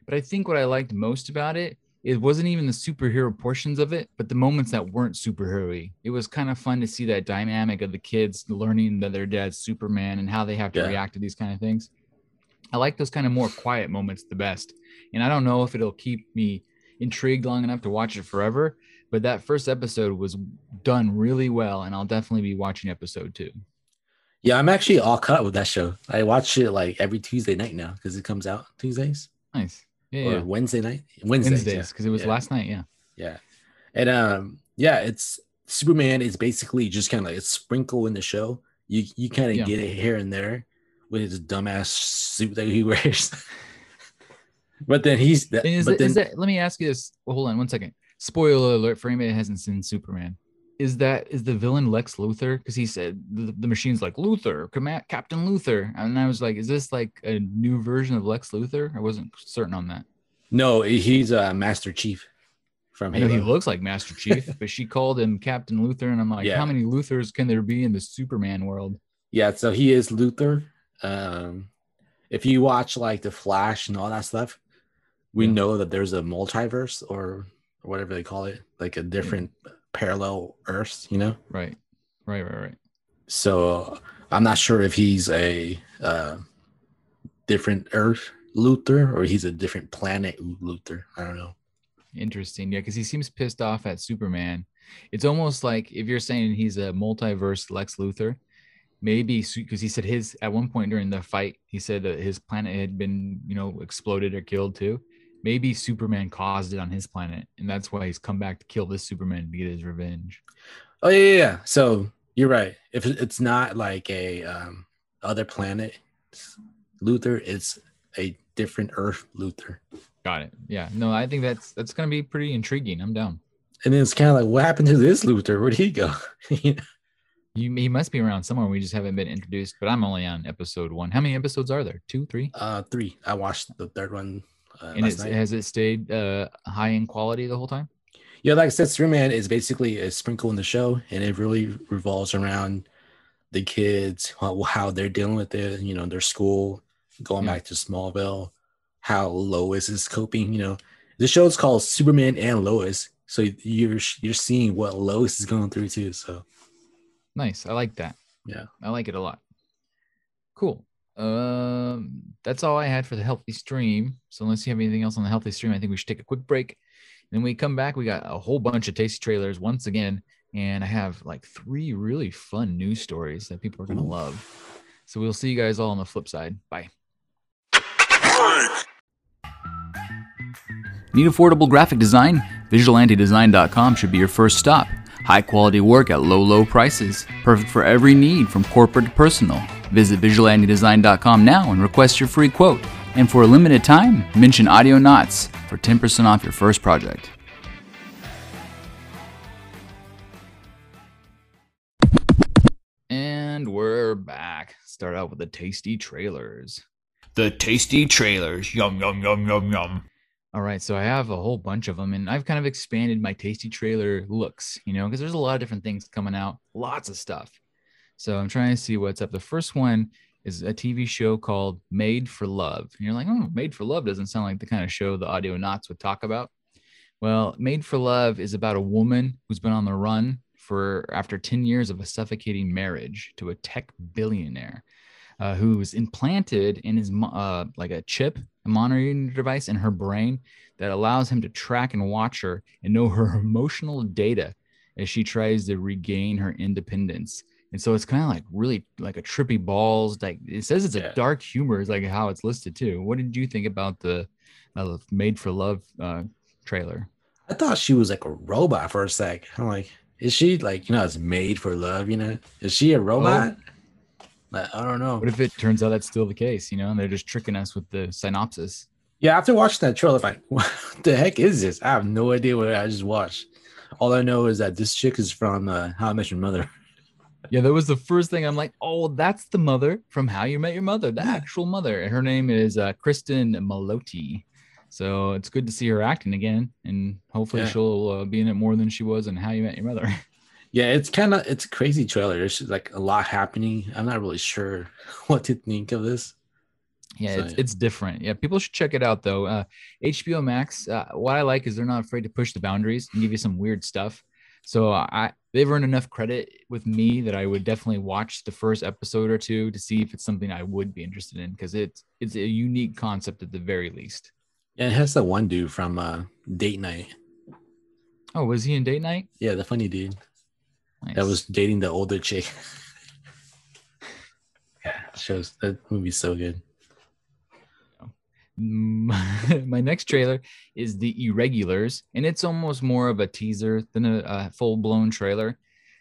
S1: But I think what I liked most about it it wasn't even the superhero portions of it, but the moments that weren't superhero It was kind of fun to see that dynamic of the kids learning that their dad's Superman and how they have to
S2: Yeah.
S1: react to these kind of things. I like those kind of more quiet moments the best. And I don't know if it'll keep me intrigued long enough to watch it forever, but that first episode was done really well. And I'll definitely be watching episode two.
S2: Yeah, I'm actually all caught up with that show. I watch it like every Tuesday night now because it comes out Tuesdays
S1: Nice. Yeah.
S2: or
S1: yeah.
S2: Wednesday night. Wednesdays.
S1: Wednesdays,
S2: yeah.
S1: because it was
S2: Yeah.
S1: last night. Yeah.
S2: Yeah. And um, yeah, it's Superman is basically just kind of like a sprinkle in the show. You you kind of
S1: Yeah.
S2: get it here and there with his dumbass suit that he wears. but then he's that, but
S1: it,
S2: then
S1: is that let me ask you this well, hold on one second spoiler alert for anybody that hasn't seen superman is that is the villain lex luthor? Because he said the, the machine's like luthor captain luthor. And i was like is this like a new version of lex luthor? I wasn't certain on that.
S2: No, he's a uh, Master Chief from
S1: know he looks like master chief but she called him captain luthor and i'm like
S2: Yeah.
S1: how many luthors can there be in the superman world?
S2: Yeah, so he is Luthor. Um, if you watch like the Flash and all that stuff, we
S1: Yeah.
S2: know that there's a multiverse or, or whatever they call it, like a different parallel Earths. You know.
S1: right right right right
S2: So I'm not sure if he's a uh, different Earth Luthor or he's a different planet Luthor. I don't know.
S1: Interesting. Yeah, because he seems pissed off at Superman. It's almost like if you're saying he's a multiverse Lex Luthor, maybe because he said his at one point during the fight, he said that his planet had been, you know, exploded or killed too. Maybe Superman caused it on his planet, and that's why he's come back to kill this Superman to get his revenge.
S2: Oh yeah, yeah. yeah. So you're right. If it's not like a um, other planet Luthor, it's a different Earth Luthor.
S1: Got it. Yeah. No, I think that's that's gonna be pretty intriguing. I'm down.
S2: And then it's kind of like, what happened to this Luthor? Where'd he go? You know?
S1: You, he must be around somewhere. We just haven't been introduced. But I'm only on episode one. How many episodes are there? Two, three?
S2: uh, three. I watched the third one uh,
S1: and it's,
S2: night.
S1: has it stayed uh, high in quality the whole time?
S2: Yeah, like I said, Superman is basically a sprinkle in the show, and it really revolves around the kids, how, how they're dealing with it, you know, their school, going
S1: Yeah.
S2: back to Smallville, how Lois is coping. You know, the show is called Superman and Lois, so you're you're seeing what Lois is going through too. So
S1: Nice. I like that.
S2: Yeah.
S1: I like it a lot. Cool. Um, that's all I had for the healthy stream. So unless you have anything else on the healthy stream, I think we should take a quick break. Then we come back. We got a whole bunch of tasty trailers once again, and I have like three really fun news stories that people are gonna
S2: Ooh.
S1: love. So we'll see you guys all on the flip side. Bye. Need affordable graphic design? VisualAntiDesign.com should be your first stop. High quality work at low, low prices. Perfect for every need from corporate to personal. Visit VisualAntiDesign.com now and request your free quote. And for a limited time, mention Audionots for 10% off your first project. And we're back. Start out with the tasty trailers.
S3: The tasty trailers. Yum, yum, yum, yum, yum.
S1: All right, so I have a whole bunch of them, and I've kind of expanded my tasty trailer looks, you know, because there's a lot of different things coming out, lots of stuff. So I'm trying to see what's up. The first one is a TV show called Made for Love. And you're like, oh, Made for Love doesn't sound like the kind of show the Audionots would talk about. Well, Made for Love is about a woman who's been on the run for after 10 years of a suffocating marriage to a tech billionaire uh, who was implanted in his uh, like a chip a monitoring device in her brain that allows him to track and watch her and know her emotional data as she tries to regain her independence. And so it's kind of like really like a trippy balls. Like it says it's
S2: Yeah.
S1: a dark humor, is like how it's listed too. What did you think about the uh, Made for Love uh, trailer?
S2: I thought she was like a robot for a sec. I'm like, is she like you know it's made for love? You know, is she a robot? Like, I don't know.
S1: What if it turns out that's still the case? You know, and they're just tricking us with the synopsis.
S2: Yeah, after watching that trailer, I'm like, what the heck is this? I have no idea what I just watched. All I know is that this chick is from uh, How I Met Your Mother.
S1: Yeah, that was the first thing. I'm like, oh, that's the mother from How You Met Your Mother, the actual mother. And Her name is uh, Cristin Milioti. So it's good to see her acting again, and hopefully
S2: Yeah.
S1: she'll uh, be in it more than she was in How You Met Your Mother.
S2: Yeah, it's kind of it's a crazy trailer. There's like a lot happening. I'm not really sure what to think of this.
S1: yeah,
S2: So,
S1: it's,
S2: yeah.
S1: it's different. Yeah, people should check it out though. Uh, HBO Max. Uh, what I like is they're not afraid to push the boundaries and give you some weird stuff. So I they've earned enough credit with me that I would definitely watch the first episode or two to see if it's something I would be interested in because it's it's a unique concept at the very least.
S2: Yeah, it has that one dude from uh, Date Night.
S1: Oh, was he in date night?
S2: Yeah, the funny dude
S1: Nice.
S2: that was dating the older chick. yeah, shows that movie's so good.
S1: My next trailer is the irregulars and it's almost more of a teaser than a, a full-blown trailer.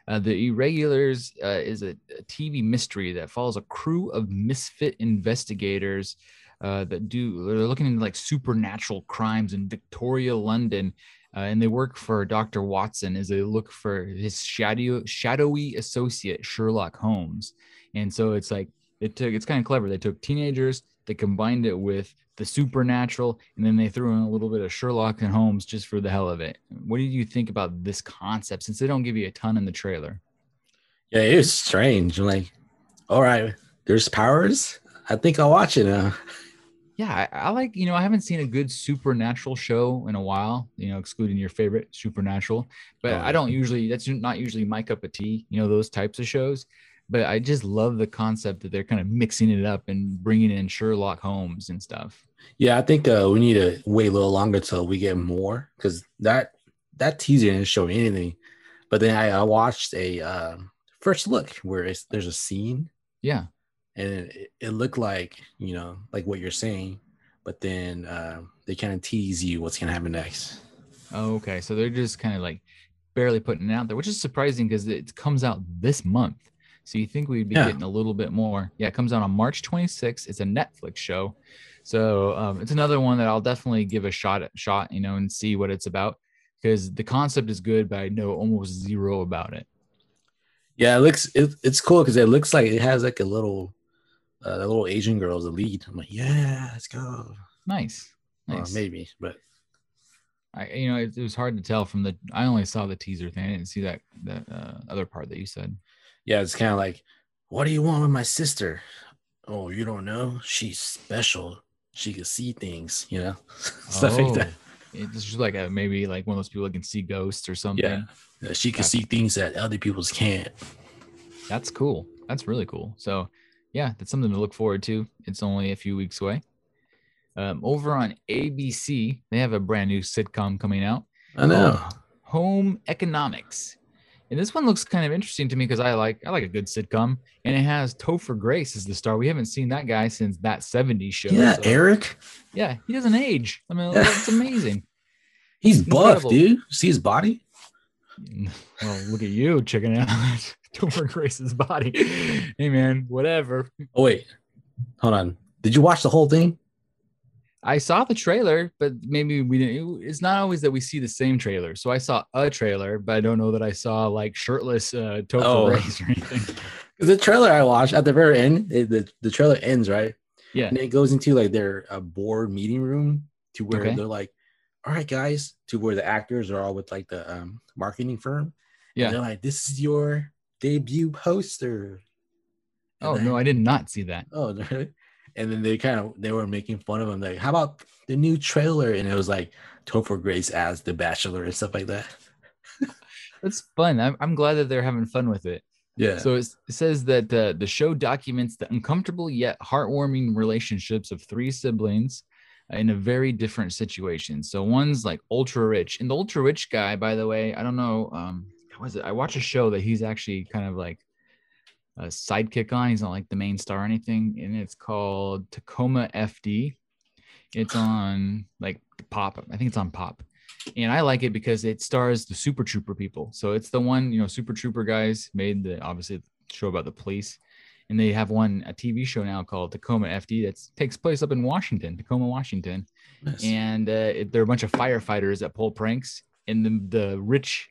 S1: Uh, the irregulars uh, is a, a tv mystery that follows a crew of misfit investigators uh, that do they're looking into like supernatural crimes in victoria london uh, and they work for dr watson as they look for his shadow shadowy associate sherlock holmes. And so it's like it took it's kind of clever. They took teenagers they combined it with the supernatural, and then they threw in a little bit of Sherlock and Holmes just for the hell of it. What do you think about this concept? Since they don't give you a ton in the trailer.
S2: Yeah, it was strange. I'm like, all right, there's powers. I think I'll watch it now.
S1: Yeah, I, I like you know I haven't seen a good supernatural show in a while. You know, excluding your favorite supernatural, but
S2: Oh,
S1: I don't usually. That's not usually my cup of tea. You know those types of shows. But I just love the concept that they're kind of mixing it up and bringing in Sherlock Holmes and stuff.
S2: Yeah, I think uh, we need to wait a little longer till we get more because that that teaser didn't show anything. But then I, I watched a uh, first look where it's, there's a scene
S1: Yeah,
S2: and it, it looked like you know like what you're saying, but then uh, they kind of tease you what's gonna happen next.
S1: Oh, okay. So they're just kind of like barely putting it out there, which is surprising because it comes out this month. So you think we'd be
S2: Yeah.
S1: getting a little bit more. Yeah, it comes out on March 26th. It's a Netflix show. So um, it's another one that I'll definitely give a shot at shot, you know, and see what it's about because the concept is good, but I know almost zero about it.
S2: Yeah, it looks it, it's cool because it looks like it has like a little uh, the little Asian girl as the lead. I'm like, yeah, let's go.
S1: Nice. Nice.
S2: maybe, but
S1: I, you know, it, it was hard to tell from the, I only saw the teaser thing. I didn't see that, that uh, other part that you said.
S2: Yeah, it's kind of like, what do you want with my sister? Oh, you don't know? She's special. She can see things, you know, stuff like that.
S1: Oh, It's just like a, maybe like one of those people that can see ghosts or something.
S2: Yeah. Uh, She can see things that other people's can't.
S1: That's cool. That's really cool. So, yeah, that's something to look forward to. It's only a few weeks away. Um, over on ABC, they have a brand new sitcom coming out,
S2: I know.
S1: Home Economics, and this one looks kind of interesting to me because I like I like a good sitcom, and it has Topher Grace as the star. We haven't seen that guy since that '70s show.
S2: yeah,
S1: so-
S2: Eric.
S1: Yeah, he doesn't age. I mean, that's amazing.
S2: He's buff,
S1: Incredible.
S2: dude. See his body?
S1: Well, look at you checking out Topher Grace's body. Hey, man, whatever.
S2: Oh wait, hold on. Did you watch the whole thing?
S1: I saw the trailer, but maybe we didn't. It's not always that we see the same trailer. So I saw a trailer, but I don't know that I saw like shirtless uh, Topher
S2: Oh.
S1: Grace or anything.
S2: The trailer I watched at the very end, it, the, the trailer ends right,
S1: Yeah.
S2: and it goes into like their uh, board meeting room to where
S1: Okay.
S2: they're like, "All right, guys," to where the actors are all with like the um, marketing firm.
S1: Yeah.
S2: And they're like, "This is your debut poster." And
S1: Oh
S2: then-
S1: no, I did not see that.
S2: Oh, really? And then they kind of they were making fun of him, like, "How about the new trailer?" And it was like Topher Grace as the Bachelor and stuff like that.
S1: That's fun. I'm, I'm glad that they're having fun with it.
S2: Yeah.
S1: So it's, it says that uh, the show documents the uncomfortable yet heartwarming relationships of three siblings in a very different situation. So one's like ultra rich, and the ultra rich guy, by the way, I don't know, um, was it? I watched a show that he's actually kind of like a sidekick on. He's not like the main star or anything, and it's called Tacoma FD. It's on like Pop. I think it's on Pop, and I like it because it stars the Super Trooper people. So it's the one you know Super Trooper guys made the obviously the show about the police, and they have one a TV show now called Tacoma FD that takes place up in Washington, Tacoma, Washington,
S2: Nice.
S1: and uh, it, they're a bunch of firefighters that pull pranks, and the the rich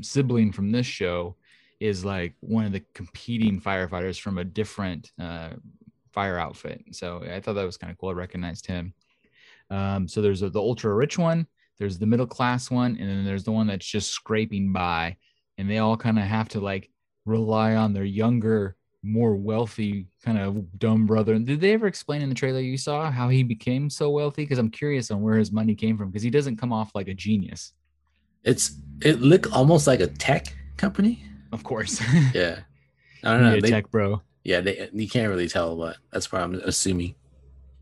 S1: sibling from this show is like one of the competing firefighters from a different uh, fire outfit. So I thought that was kind of cool. I recognized him. Um, so there's a, the ultra rich one, there's the middle class one, and then there's the one that's just scraping by, and they all kind of have to like rely on their younger, more wealthy kind of dumb brother. Did they ever explain in the trailer you saw how he became so wealthy? Because I'm curious on where his money came from because he doesn't come off like a genius,
S2: It's it looked almost like a tech company.
S1: Of course.
S2: Yeah. I don't know.
S1: Yeah,
S2: They,
S1: tech bro.
S2: yeah, they, you can't really tell, but that's what I'm assuming.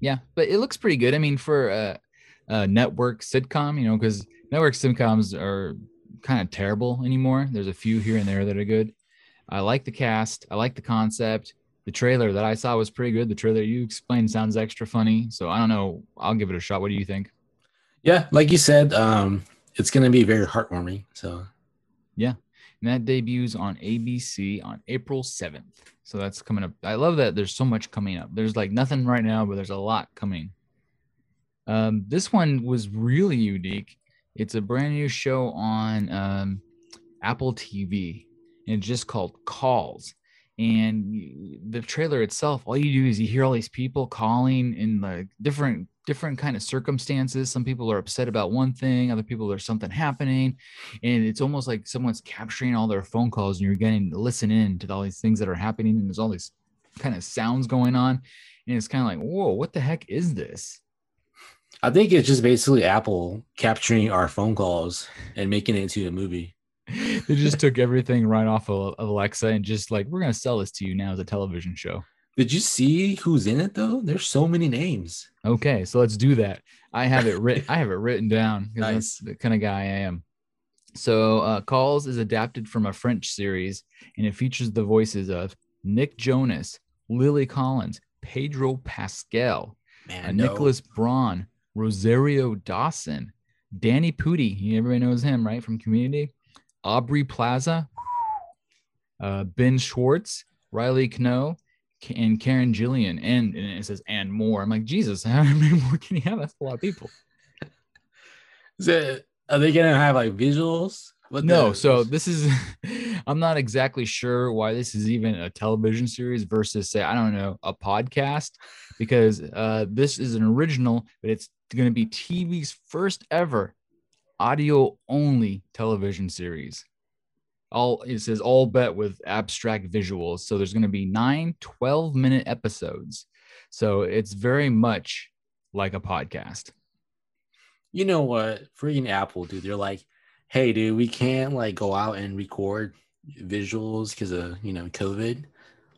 S1: Yeah, but it looks pretty good. I mean, for a, a network sitcom, you know, because network sitcoms are kind of terrible anymore. There's a few here and there that are good. I like the cast. I like the concept. The trailer that I saw was pretty good. The trailer you explained sounds extra funny. So I don't know. I'll give it a shot. What do you think?
S2: Yeah, like you said, um, it's gonna be very heartwarming. So
S1: And that debuts on ABC on April 7th. So that's coming up. I love that there's so much coming up. There's like nothing right now, but there's a lot coming. Um, this one was really unique. It's a brand new show on um, Apple TV, and it's just called Calls. And the trailer itself, all you do is you hear all these people calling in like different different kind of circumstances. Some people are upset about one thing, other people there's something happening, and it's almost like someone's capturing all their phone calls, and you're getting to listen in to all these things that are happening, and there's all these kind of sounds going on, and it's kind of like, whoa, what the heck is this?
S2: I think it's just basically Apple capturing our phone calls and making it into a movie.
S1: they just took everything right off of Alexa and just like we're gonna sell this to you now as a television show.
S2: Did you see who's in it though? There's so many names.
S1: Okay, so let's do that. I have it written. I have it written down.
S2: Nice.
S1: That's the kind of guy I am. So, uh, Calls is adapted from a French series, and it features the voices of Nick Jonas, Lily Collins, Pedro Pascal, uh,
S2: Man, no.
S1: Nicholas Braun, Rosario Dawson, Danny Pudi. Everybody knows him, right, from Community. Aubrey Plaza, uh, Ben Schwartz, Riley K- and Karen Gillan, and, and it says and more. I'm like, Jesus, how many more can you have? That's a lot of people.
S2: Is it, are they gonna have like visuals? What
S1: No, so this is I'm not exactly sure why this is even a television series versus say I don't know a podcast because uh, this is an original, but it's going to be TV's first ever audio only television series. All it says all bet with abstract visuals. So there's going to be nine 12 minute episodes. So it's very much like a podcast.
S2: you know what? Freaking Apple, dude. They're like, hey, dude, we can't like go out and record visuals because of you know COVID.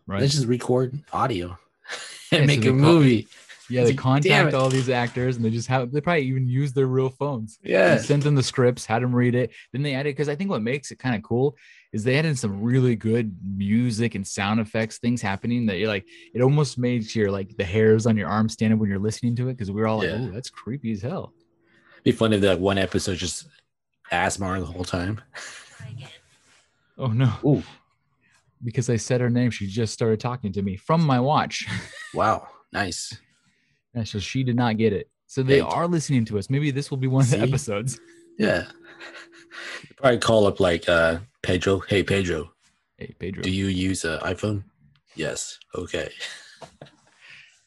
S1: Right.
S2: Let's just record audio and
S1: Yeah,
S2: make
S1: so
S2: a movie.
S1: Yeah, they
S2: like,
S1: contact all these actors and they just have they probably even use their real phones.
S2: Yeah.
S1: Sent them the scripts, had them read it. Then they added because I think what makes it kind of cool is they added some really good music and sound effects things happening that you're like it almost made your like the hairs on your arm stand up when you're listening to it because we are all like, oh, that's creepy as hell.
S2: Be fun if that one episode just ASMR the whole time.
S1: Oh no.
S2: Ooh,
S1: Because I said her name, she just started talking to me from my watch.
S2: wow, nice.
S1: And so she did not get it. So they
S2: Hey.
S1: are listening to us. Maybe this will be one of the
S2: See?
S1: episodes.
S2: Yeah. Probably call up like uh Pedro. Hey Pedro,
S1: Hey, Pedro.
S2: do you use an iPhone? Yes. Okay.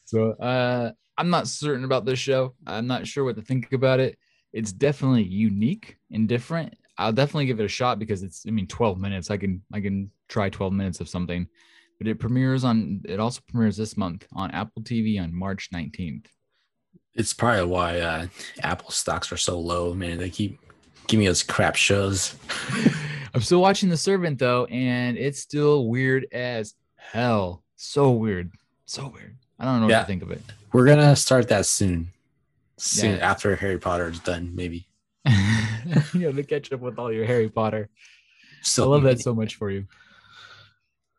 S1: So uh, I'm not certain about this show. I'm not sure what to think about it. It's definitely unique and different. I'll definitely give it a shot because it's I mean 12 minutes. I can I can try 12 minutes of something. But it premieres on it also premieres this month on Apple TV on March 19th.
S2: It's probably why uh Apple stocks are so low, man. They keep giving us crap shows.
S1: I'm still watching The Servant though, and it's still weird as hell. So weird. So weird. I don't know what to think of it.
S2: We're gonna start that soon. soon
S1: Yeah.
S2: after Harry Potter is done, maybe.
S1: you have to catch up with all your Harry Potter.
S2: So
S1: I love that so much for you.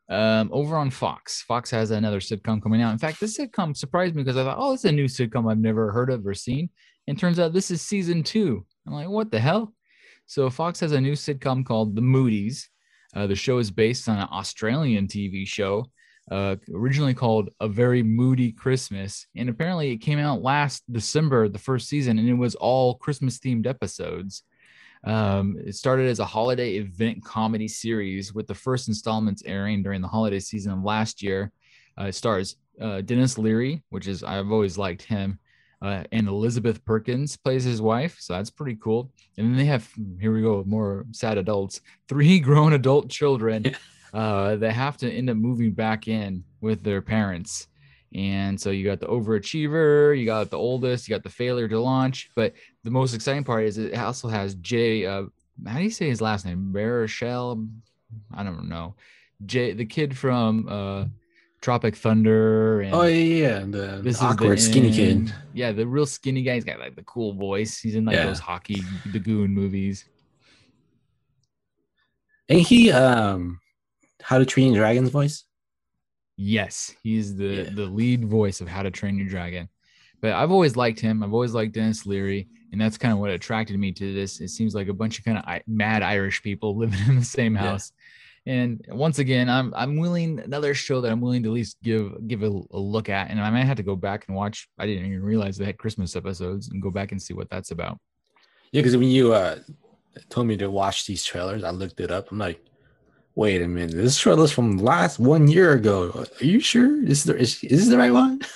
S1: Um, over on Fox, Fox has another sitcom coming out. In fact, this sitcom surprised me because I thought, oh, it's a new sitcom I've never heard of or seen. And turns out this is season two. I'm like, what the hell? So Fox has a new sitcom called The Moody's. Uh, the show is based on an Australian TV show, uh, originally called A Very Moody Christmas. And apparently it came out last December, the first season, and it was all Christmas themed episodes. Um, it started as a holiday event comedy series with the first installments airing during the holiday season of last year. Uh, it stars uh, Denis Leary, which is I've always liked him, uh, and Elizabeth Perkins plays his wife, so that's pretty cool. And then they have here we go more sad adults, three grown adult children uh, that have to end up moving back in with their parents. And so you got the overachiever, you got the oldest, you got the failure to launch. But the most exciting part is it also has Jay. Uh, how do you say his last name? Baruchel? I don't know. Jay, the kid from uh, Tropic Thunder. And
S2: Oh yeah, yeah. The,
S1: this is
S2: the awkward skinny kid.
S1: Yeah, the real skinny guy. He's got like the cool voice. He's in like
S2: Yeah.
S1: those hockey the goon movies.
S2: Ain't he um How to Train Dragon's voice?
S1: Yes, he's the
S2: Yeah.
S1: the lead voice of How to Train Your Dragon. But I've always liked him. I've always liked Denis Leary, and that's kind of what attracted me to this. It seems like a bunch of kind of mad Irish people living in the same
S2: Yeah.
S1: house. And once again, I'm I'm willing another show that I'm willing to at least give give a, a look at, and I might have to go back and watch. I didn't even realize they had Christmas episodes, and go back and see what that's about.
S2: Yeah, because when you uh told me to watch these trailers, I looked it up. I'm like, wait a minute, this trailer's from last one year ago. Are you sure? Is the is, is this the right one?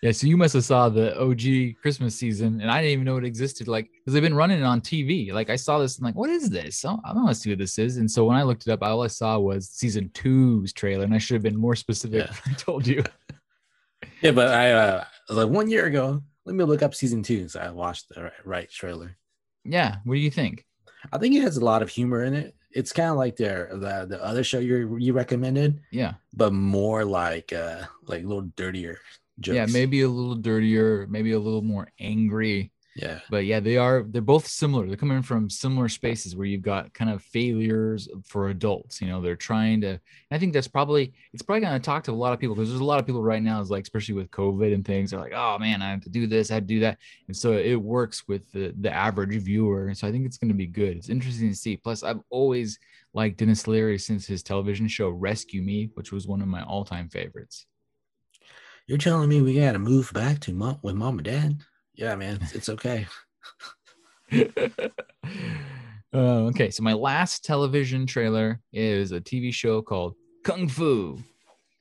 S1: Yeah, so you must have saw the OG Christmas season, and I didn't even know it existed. Like, because they've been running it on TV. Like, I saw this, and like, what is this? I don't want to see what this is. And so when I looked it up, all I saw was season two's trailer, and I should have been more specific.
S2: Yeah.
S1: I told you.
S2: Yeah, but I uh I was like one year ago. Let me look up season two. So I watched the right, right trailer.
S1: Yeah, what do you think?
S2: I think it has a lot of humor in it. It's kind of like their the the other show you you recommended,
S1: Yeah,
S2: but more like uh like a little dirtier jokes.
S1: yeah, maybe a little dirtier, maybe a little more angry.
S2: Yeah.
S1: But yeah, they are. They're both similar. They're coming from similar spaces where you've got kind of failures for adults. You know, they're trying to. I think that's probably it's probably going to talk to a lot of people because there's a lot of people right now is like, especially with COVID and things, they're like, oh man, I have to do this, I have to do that, and so it works with the the average viewer. And so I think it's going to be good. It's interesting to see. Plus, I've always liked Denis Leary since his television show Rescue Me, which was one of my all time favorites.
S2: You're telling me we gotta move back to mom with mom and dad? Yeah, man, it's, okay.
S1: Uh, okay, so my last television trailer is a TV show called Kung Fu.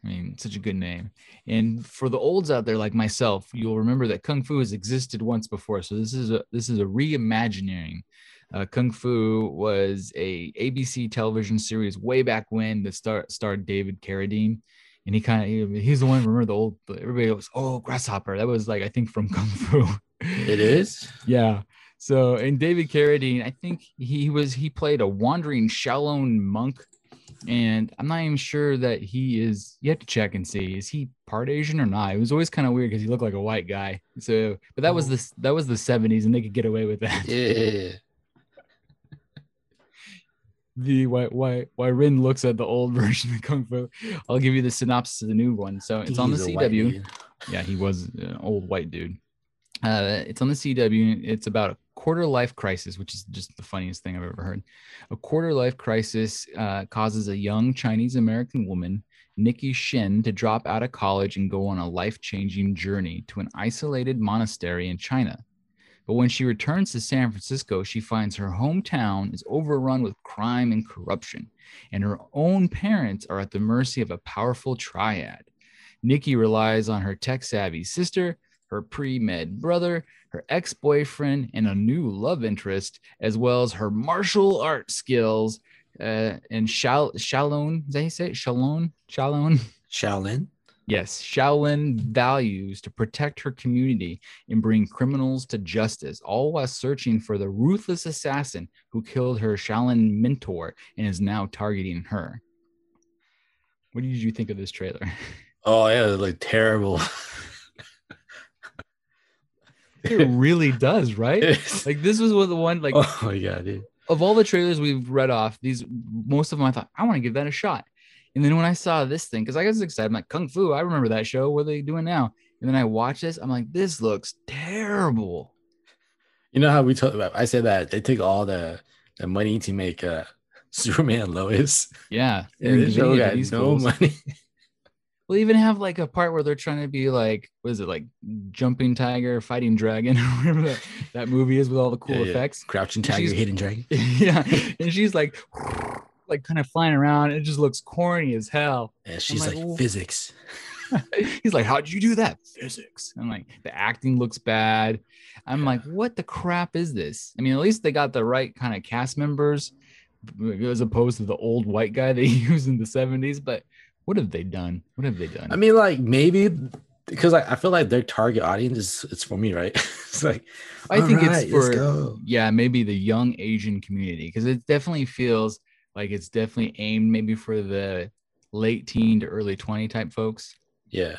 S1: I mean, such a good name. And for the olds out there like myself, you'll remember that Kung Fu has existed once before. So this is a this is a reimagining. Uh, Kung Fu was a ABC television series way back when that star, starred David Carradine. And he kind of he, he's the one. Remember the old everybody goes, oh grasshopper. That was like I think from Kung Fu.
S2: It is.
S1: Yeah. So and David Carradine, I think he was he played a wandering Shaolin monk, and I'm not even sure that he is. You have to check and see is he part Asian or not. It was always kind of weird because he looked like a white guy. So, but that was the that was the 70s, and they could get away with that.
S2: Yeah.
S1: The why why why Rin looks at the old version of Kung Fu. I'll give you the synopsis of the new one. So it's on the
S2: He's a white
S1: CW. Yeah, he was an old white dude. Uh, it's on the CW. It's about a quarter life crisis, which is just the funniest thing I've ever heard. A quarter life crisis uh, causes a young Chinese American woman, Nicky Shen, to drop out of college and go on a life changing journey to an isolated monastery in China. But when she returns to San Francisco, she finds her hometown is overrun with crime and corruption, and her own parents are at the mercy of a powerful triad. Nikki relies on her tech savvy sister, her pre med brother, her ex boyfriend, and a new love interest, as well as her martial art skills. Uh, and Shal- Shalon, is that you say it? Shalon? Shalon?
S2: Shaolin.
S1: Yes, Shaolin values to protect her community and bring criminals to justice, all while searching for the ruthless assassin who killed her Shaolin mentor and is now targeting her. What did you think of this trailer?
S2: Oh yeah, like terrible.
S1: It really does, right? Like this was what the one like
S2: oh my god, dude.
S1: of all the trailers we've read off, these most of them I thought I want to give that a shot. And then when I saw this thing, because I was excited, I'm like Kung Fu. I remember that show. What are they doing now? And then I watch this. I'm like, this looks terrible.
S2: You know how we talked about? I said that they take all the the money to make uh Superman Lois.
S1: Yeah,
S2: And this show got no
S1: fools.
S2: money.
S1: We'll even have like a part where they're trying to be like, what is it like, jumping tiger, fighting dragon, or whatever that, that movie is with all the cool
S2: Yeah, yeah.
S1: effects.
S2: Crouching Tiger, Hidden Dragon.
S1: yeah, and she's like, like kind of flying around. It just looks corny as hell.
S2: And she's
S1: like,
S2: like, physics.
S1: He's like, How'd you do that? Physics. I'm like, the acting looks bad. I'm like, what the crap is this? I mean, at least they got the right kind of cast members as opposed to the old white guy they used in the 70s. But what have they done? What have they done?
S2: I mean, like maybe because I, I feel like their target audience is it's for me, right? it's like
S1: I think
S2: "Alright,
S1: it's for yeah, maybe the young Asian community because it definitely feels like it's definitely aimed maybe for the late teen to early 20 type folks.
S2: Yeah.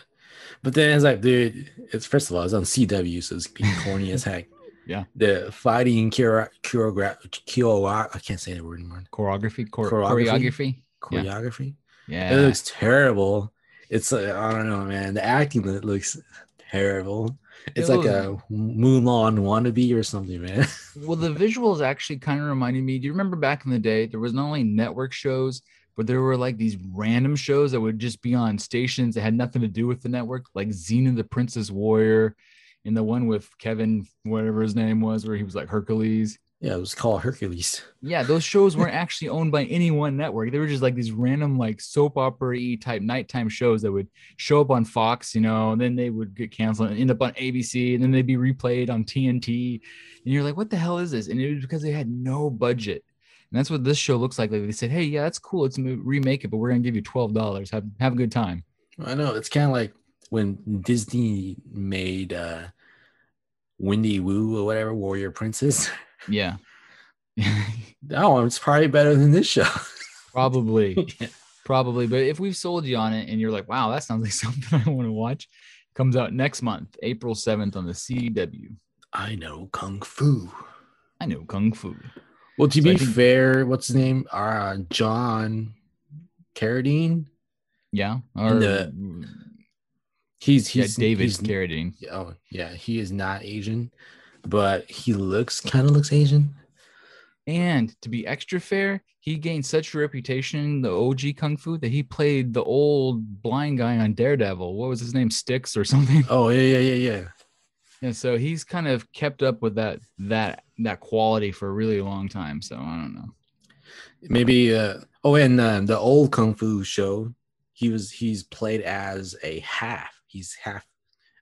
S2: But then it's like, dude, it's first of all, it's on CW, so it's being corny as heck.
S1: Yeah.
S2: The fighting choro- choreograph, choreo- I can't say the word anymore.
S1: Choreography, chor-
S2: Choreography?
S1: choreography.
S2: Choreography.
S1: Yeah.
S2: Yeah, it looks terrible. It's like, I don't know, man. The acting looks terrible. It's
S1: It
S2: like a Mulan wannabe or something, man.
S1: Well, the visuals actually kind of reminded me. Do you remember back in the day, there was not only network shows, but there were like these random shows that would just be on stations that had nothing to do with the network, like Xena the Princess Warrior, and the one with Kevin, whatever his name was, where he was like Hercules.
S2: Yeah, it was called Hercules.
S1: Yeah, those shows weren't actually owned by any one network. They were just like these random, like soap opera type nighttime shows that would show up on Fox, you know, and then they would get canceled and end up on ABC, and then they'd be replayed on TNT. And you're like, what the hell is this? And it was because they had no budget. And that's what this show looks like. Like they said, hey, yeah, that's cool. Let's remake it, but we're gonna give you twelve dollars. Have have a good time.
S2: I know it's kind of like when Disney made uh Wendy Wu or whatever Warrior Princess.
S1: Yeah,
S2: That one's probably better than this show.
S1: probably. Probably, but if we've sold you on it and you're like, wow, that sounds like something I want to watch, comes out next month, April 7th on the CW.
S2: I know kung fu.
S1: I know Kung Fu.
S2: Well, to
S1: So
S2: be
S1: think-
S2: fair, what's his name? Uh, John Carradine.
S1: Yeah. Or
S2: the- He's
S1: yeah,
S2: he's
S1: David
S2: he's-
S1: Carradine.
S2: Oh yeah, he is not Asian, but he looks kind of looks Asian.
S1: And to be extra fair, he gained such a reputation in the OG Kung Fu that he played the old blind guy on Daredevil. What was his name? Sticks or something?
S2: Oh yeah, yeah, yeah, yeah.
S1: Yeah, so he's kind of kept up with that that that quality for a really long time. So I don't know.
S2: Maybe. Uh, oh, and uh, the old kung fu show, he was he's played as a half. He's half.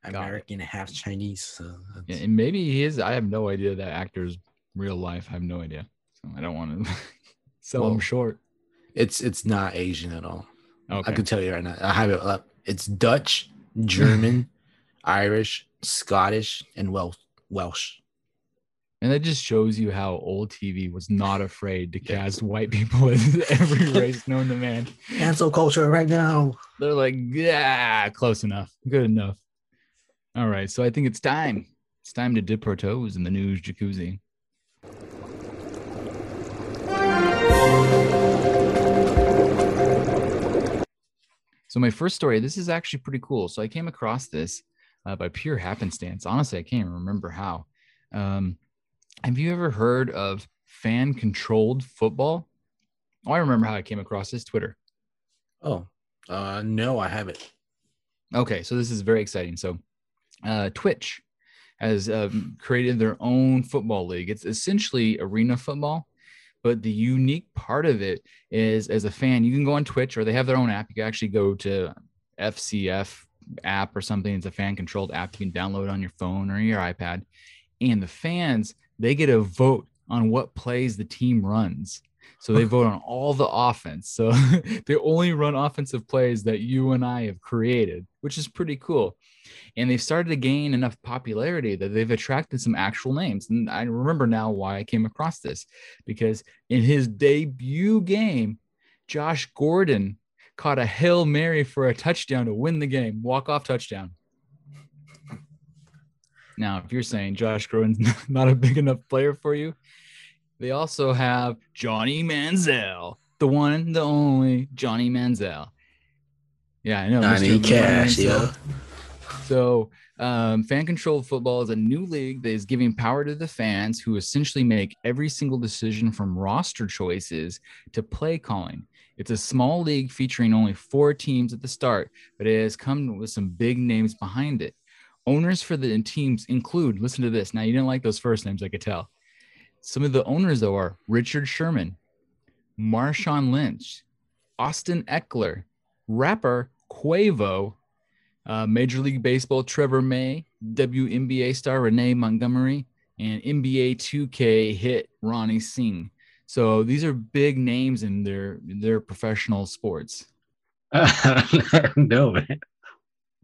S2: American, half Chinese. So
S1: Yeah, and maybe he is. I have no idea that actor's real life. I have no idea. So I don't want to sell him short.
S2: it's it's not Asian at all.
S1: Okay.
S2: I can tell you right now. I have it up. It's Dutch, German, Irish, Scottish, and Welsh. Welsh.
S1: And that just shows you how old TV was not afraid to cast white people as every race known to man.
S2: Cancel culture right now.
S1: They're like, yeah, close enough, good enough. All right, so I think it's time. It's time to dip our toes in the news jacuzzi. So my first story, this is actually pretty cool. So I came across this uh, by pure happenstance. Honestly, I can't even remember how. Um, have you ever heard of fan-controlled football? Oh, I remember how I came across this Twitter.
S2: Oh, uh, no, I haven't.
S1: Okay, so this is very exciting. So, uh, Twitch has um, created their own football league. It's essentially arena football, but the unique part of it is, as a fan, you can go on Twitch or they have their own app. You can actually go to FCF app or something. It's a fan-controlled app you can download on your phone or your iPad, and the fans they get a vote on what plays the team runs. So they vote on all the offense. So they only run offensive plays that you and I have created, which is pretty cool. And they've started to gain enough popularity that they've attracted some actual names. And I remember now why I came across this because in his debut game, Josh Gordon caught a Hail Mary for a touchdown to win the game, walk off touchdown. Now, if you're saying Josh Gordon's not a big enough player for you, they also have Johnny Manziel, the one, the only Johnny Manziel. Yeah, I know.
S2: Johnny Cash,
S1: Manziel. So, um, fan controlled football is a new league that is giving power to the fans who essentially make every single decision from roster choices to play calling. It's a small league featuring only four teams at the start, but it has come with some big names behind it. Owners for the teams include, listen to this. Now, you didn't like those first names, I could tell. Some of the owners, though, are Richard Sherman, Marshawn Lynch, Austin Ekeler, rapper Quavo, uh, Major League Baseball Trevor May, WNBA star Renee Montgomery, and NBA 2K hit Ronnie Singh. So these are big names in their their professional sports.
S2: no, man.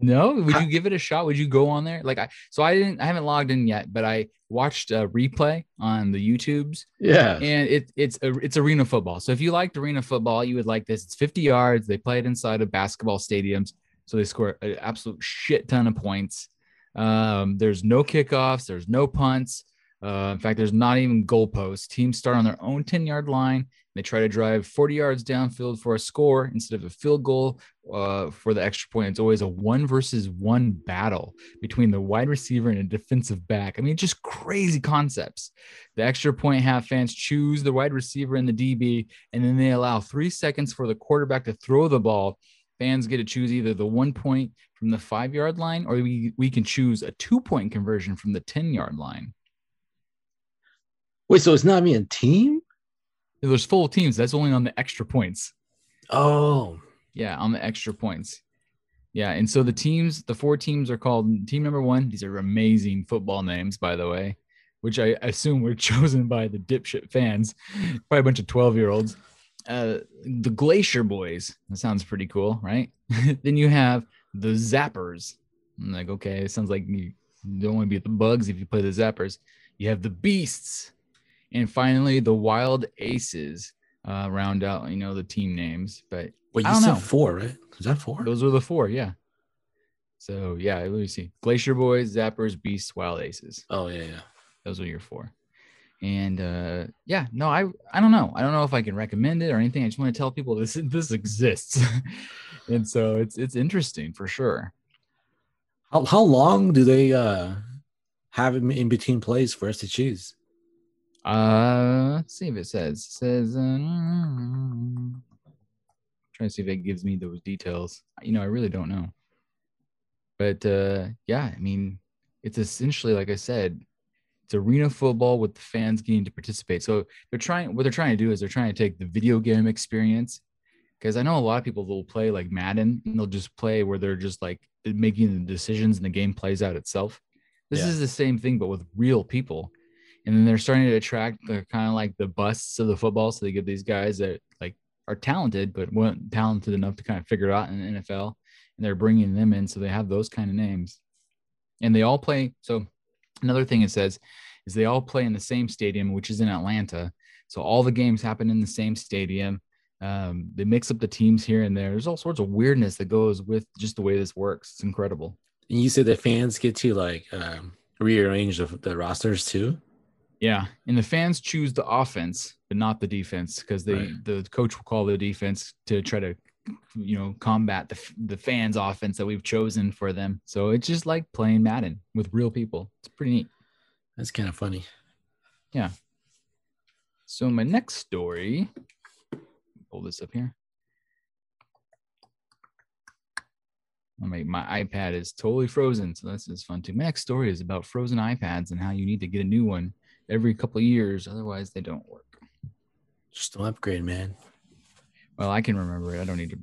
S1: No, would you give it a shot? Would you go on there? Like I, so I didn't, I haven't logged in yet, but I watched a replay on the YouTubes,
S2: Yeah.
S1: and it it's a, it's arena football. So if you liked arena football, you would like this. It's 50 yards. They play it inside of basketball stadiums, so they score an absolute shit ton of points. Um, there's no kickoffs. There's no punts. Uh, in fact, there's not even goalposts. Teams start on their own 10 yard line. They try to drive 40 yards downfield for a score instead of a field goal uh, for the extra point. It's always a one versus one battle between the wide receiver and a defensive back. I mean, just crazy concepts. The extra point half fans choose the wide receiver and the DB, and then they allow three seconds for the quarterback to throw the ball. Fans get to choose either the one point from the five yard line, or we, we can choose a two point conversion from the 10 yard line.
S2: Wait, so it's not me a team?
S1: There's full teams. That's only on the extra points.
S2: Oh,
S1: Yeah, on the extra points. Yeah, and so the teams, the four teams are called team number one. These are amazing football names, by the way, which I assume were chosen by the dipshit fans, by a bunch of 12 year olds. Uh, the Glacier Boys. That sounds pretty cool, right? then you have the Zappers. I'm like, okay, it sounds like you don't want to be the bugs if you play the Zappers. You have the Beasts. And finally, the Wild Aces uh, round out, you know, the team names. But I
S2: you said
S1: know.
S2: four, right? Is that four?
S1: those are the four, yeah. So yeah, let me see. Glacier Boys, Zappers, Beasts, Wild Aces.
S2: Oh yeah, yeah.
S1: Those are your four. And uh yeah, no, I I don't know. I don't know if I can recommend it or anything. I just want to tell people this this exists. and so it's it's interesting for sure.
S2: How how long do they uh have in between plays for us to choose?
S1: Uh let's see if it says. It says uh, trying to see if it gives me those details. You know, I really don't know. But uh yeah, I mean, it's essentially like I said, it's arena football with the fans getting to participate. So they're trying what they're trying to do is they're trying to take the video game experience because I know a lot of people will play like Madden and they'll just play where they're just like making the decisions and the game plays out itself. This
S2: Yeah.
S1: is the same thing but with real people. And then they're starting to attract the kind of like the busts of the football. So they get these guys that like are talented but weren't talented enough to kind of figure it out in the NFL. And they're bringing them in so they have those kind of names. And they all play. So another thing it says is they all play in the same stadium, which is in Atlanta. So all the games happen in the same stadium. Um, they mix up the teams here and there. There's all sorts of weirdness that goes with just the way this works. It's incredible.
S2: And you said the fans get to like um, rearrange the, the rosters too.
S1: Yeah, and the fans choose the offense, but not the defense, because they
S2: Right.
S1: the coach will call the defense to try to, you know, combat the the fans' offense that we've chosen for them. So it's just like playing Madden with real people. It's pretty neat.
S2: That's kind of funny. Yeah.
S1: So my next story, pull this up here. Oh, my, my iPad is totally frozen, so this is fun too. My next story is about frozen iPads and how you need to get a new one every couple of years, otherwise they don't work.
S2: Just don't upgrade, man.
S1: Well, I can remember it. I don't need to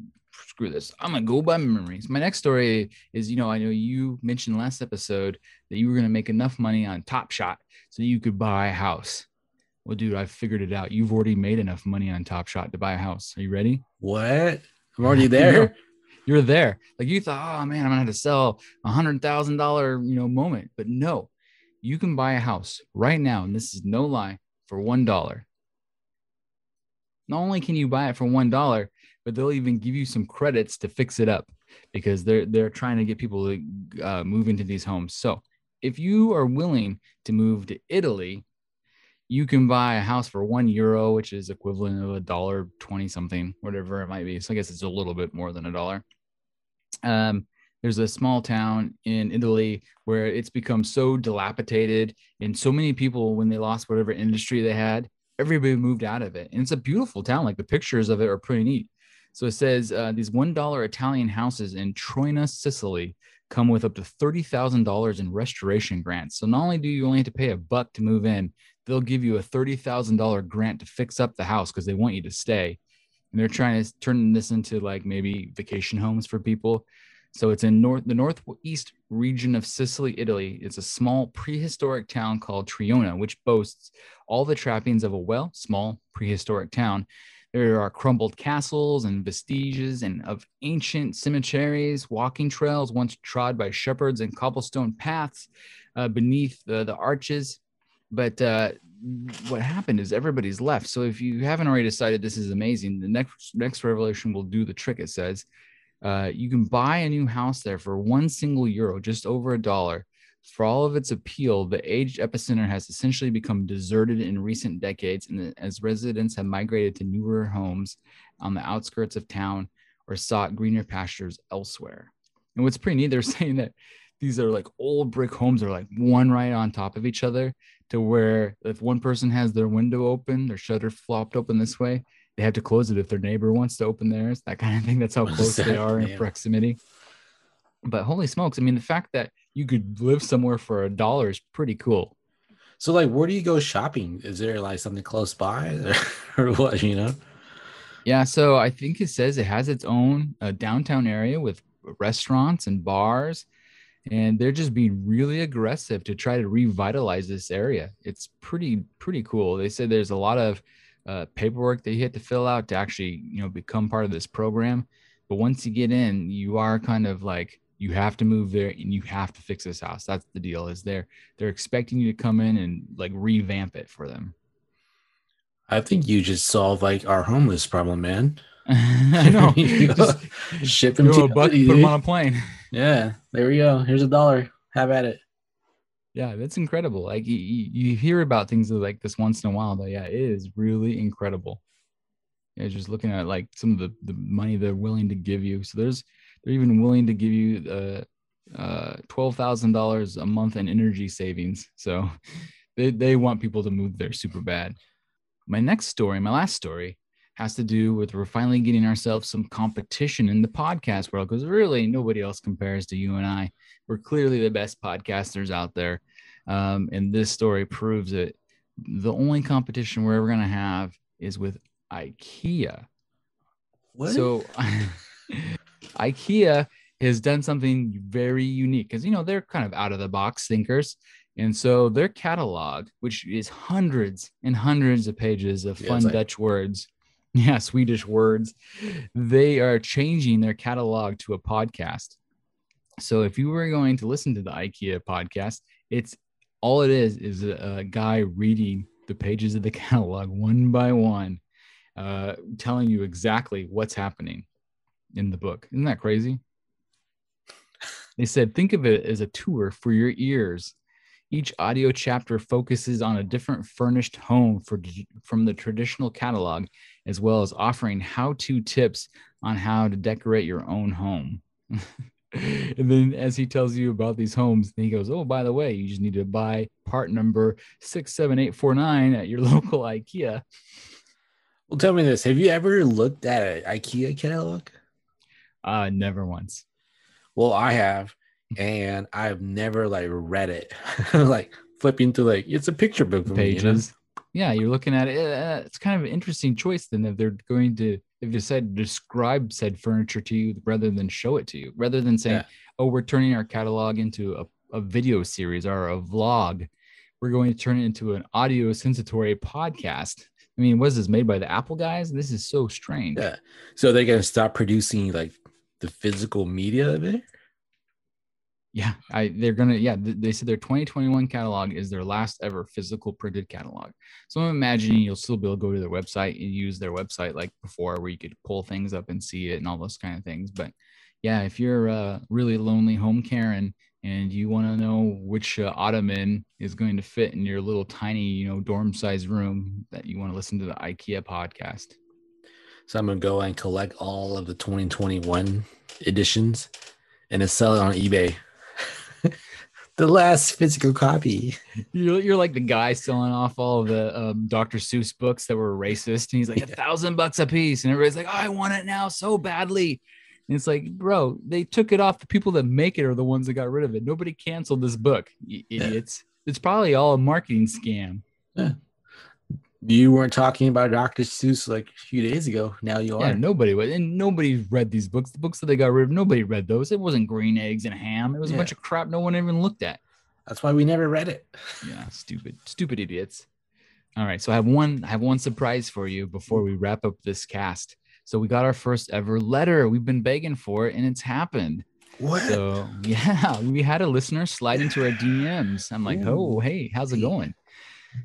S1: screw this. I'm gonna go by memories. My next story is, you know, I know you mentioned last episode that you were gonna make enough money on Top Shot so you could buy a house. Well, dude, I figured it out. You've already made enough money on Top Shot to buy a house. Are you ready?
S2: What? I'm already there.
S1: You're there. Like you thought, oh man, I'm gonna have to sell a hundred thousand dollar, you know, moment. But no, you can buy a house right now, and this is no lie, for one dollar. Not only can you buy it for one dollar, but they'll even give you some credits to fix it up because they're they're trying to get people to uh, move into these homes. So if you are willing to move to Italy, you can buy a house for one euro, which is equivalent of a dollar twenty something, whatever it might be. So I guess it's a little bit more than a dollar. Um, there's a small town in Italy where it's become so dilapidated, and so many people, when they lost whatever industry they had, everybody moved out of it. And it's a beautiful town. Like the pictures of it are pretty neat. So it says uh, these one dollar Italian houses in Troina, Sicily, come with up to thirty thousand dollars in restoration grants. So not only do you only have to pay a buck to move in, they'll give you a thirty thousand dollar grant to fix up the house because they want you to stay. And they're trying to turn this into like maybe vacation homes for people. So it's in north the northeast region of Sicily, Italy. It's a small prehistoric town called Triona, which boasts all the trappings of a well, small prehistoric town. There are crumbled castles and vestiges and of ancient cemeteries, walking trails once trod by shepherds and cobblestone paths uh, beneath the, the arches. But uh, what happened is everybody's left. So if you haven't already decided this is amazing, the next next revelation will do the trick. It says uh, you can buy a new house there for one single euro, just over a dollar. For all of its appeal, the aged epicenter has essentially become deserted in recent decades, and as residents have migrated to newer homes on the outskirts of town or sought greener pastures elsewhere. And what's pretty neat, they're saying that these are like old brick homes are like one right on top of each other to where if one person has their window open, their shutter flopped open this way, they have to close it if their neighbor wants to open theirs, that kind of thing. That's how close they are in proximity. But holy smokes, I mean, the fact that you could live somewhere for a dollar is pretty cool.
S2: So, like, where do you go shopping? Is there like something close by or, or what, you know?
S1: Yeah, so I think it says it has its own uh, downtown area with restaurants and bars, and they're just being really aggressive to try to revitalize this area. It's pretty pretty cool. They said there's a lot of uh, paperwork that you have to fill out to actually you know become part of this program. But once you get in you are kind of like you have to move there and you have to fix this house. That's the deal is they're they're expecting you to come in and like revamp it for them.
S2: I think you just solved like our homeless problem man.
S1: I know You just
S2: ship them to
S1: a buck, put them on a plane.
S2: Yeah there we go. Here's a dollar. Have at it
S1: yeah that's incredible like you, you hear about things like this once in a while but yeah it is really incredible. Just looking at like some of the, the money they're willing to give you so there's they're even willing to give you uh, uh $12000 a month in energy savings so they, they want people to move there super bad. My next story my last story has to do with we're finally getting ourselves some competition in the podcast world because really nobody else compares to you and I. We're clearly the best podcasters out there. Um, and this story proves it. The only competition we're ever going to have is with IKEA. What? So, IKEA has done something very unique because, you know, they're kind of out of the box thinkers. And so their catalog, which is hundreds and hundreds of pages of yeah, fun like- Dutch words, yeah, Swedish words. They are changing their catalog to a podcast. So if you were going to listen to the IKEA podcast, it's all it is is a, a guy reading the pages of the catalog one by one, uh, telling you exactly what's happening in the book. Isn't that crazy? They said, think of it as a tour for your ears. Each audio chapter focuses on a different furnished home for, from the traditional catalog, as well as offering how to tips on how to decorate your own home. and then, as he tells you about these homes, he goes, Oh, by the way, you just need to buy part number 67849 at your local IKEA.
S2: Well, tell me this Have you ever looked at an IKEA catalog?
S1: Uh, never once.
S2: Well, I have and I've never like read it, like flipping through like it's a picture book
S1: pages. Me, you know? Yeah, you're looking at it. Uh, it's kind of an interesting choice then if they're going to if they said describe said furniture to you rather than show it to you, rather than saying, yeah. "Oh, we're turning our catalog into a, a video series or a vlog." We're going to turn it into an audio sensatory podcast. I mean, was this made by the Apple guys? This is so strange.
S2: Yeah. So they're gonna stop producing like the physical media of it?
S1: Yeah, I they're gonna yeah they said their 2021 catalog is their last ever physical printed catalog. So I'm imagining you'll still be able to go to their website and use their website like before, where you could pull things up and see it and all those kind of things. But yeah, if you're a really lonely home Karen and you want to know which uh, ottoman is going to fit in your little tiny, you know, dorm-sized room that you want to listen to the IKEA podcast.
S2: So I'm gonna go and collect all of the 2021 editions and then sell it on eBay. the last physical copy.
S1: You're, you're like the guy selling off all of the um, Dr. Seuss books that were racist, and he's like a thousand bucks a piece, and everybody's like, oh, "I want it now so badly." And it's like, bro, they took it off. The people that make it are the ones that got rid of it. Nobody canceled this book, you
S2: Yeah.
S1: idiots. It's probably all a marketing scam.
S2: You weren't talking about Dr. Seuss like a few days ago. Now you
S1: Yeah,
S2: are.
S1: nobody would, and nobody read these books. The books that they got rid of, nobody read those. It wasn't green eggs and ham. It was a bunch of crap no one even looked at.
S2: That's why we never read it.
S1: Yeah, stupid, stupid idiots. All right, so I have one, I have one surprise for you before we wrap up this cast. So we got our first ever letter. We've been begging for it, and it's happened.
S2: What?
S1: So yeah, we had a listener slide into our DMs. I'm like, oh, hey, how's it going?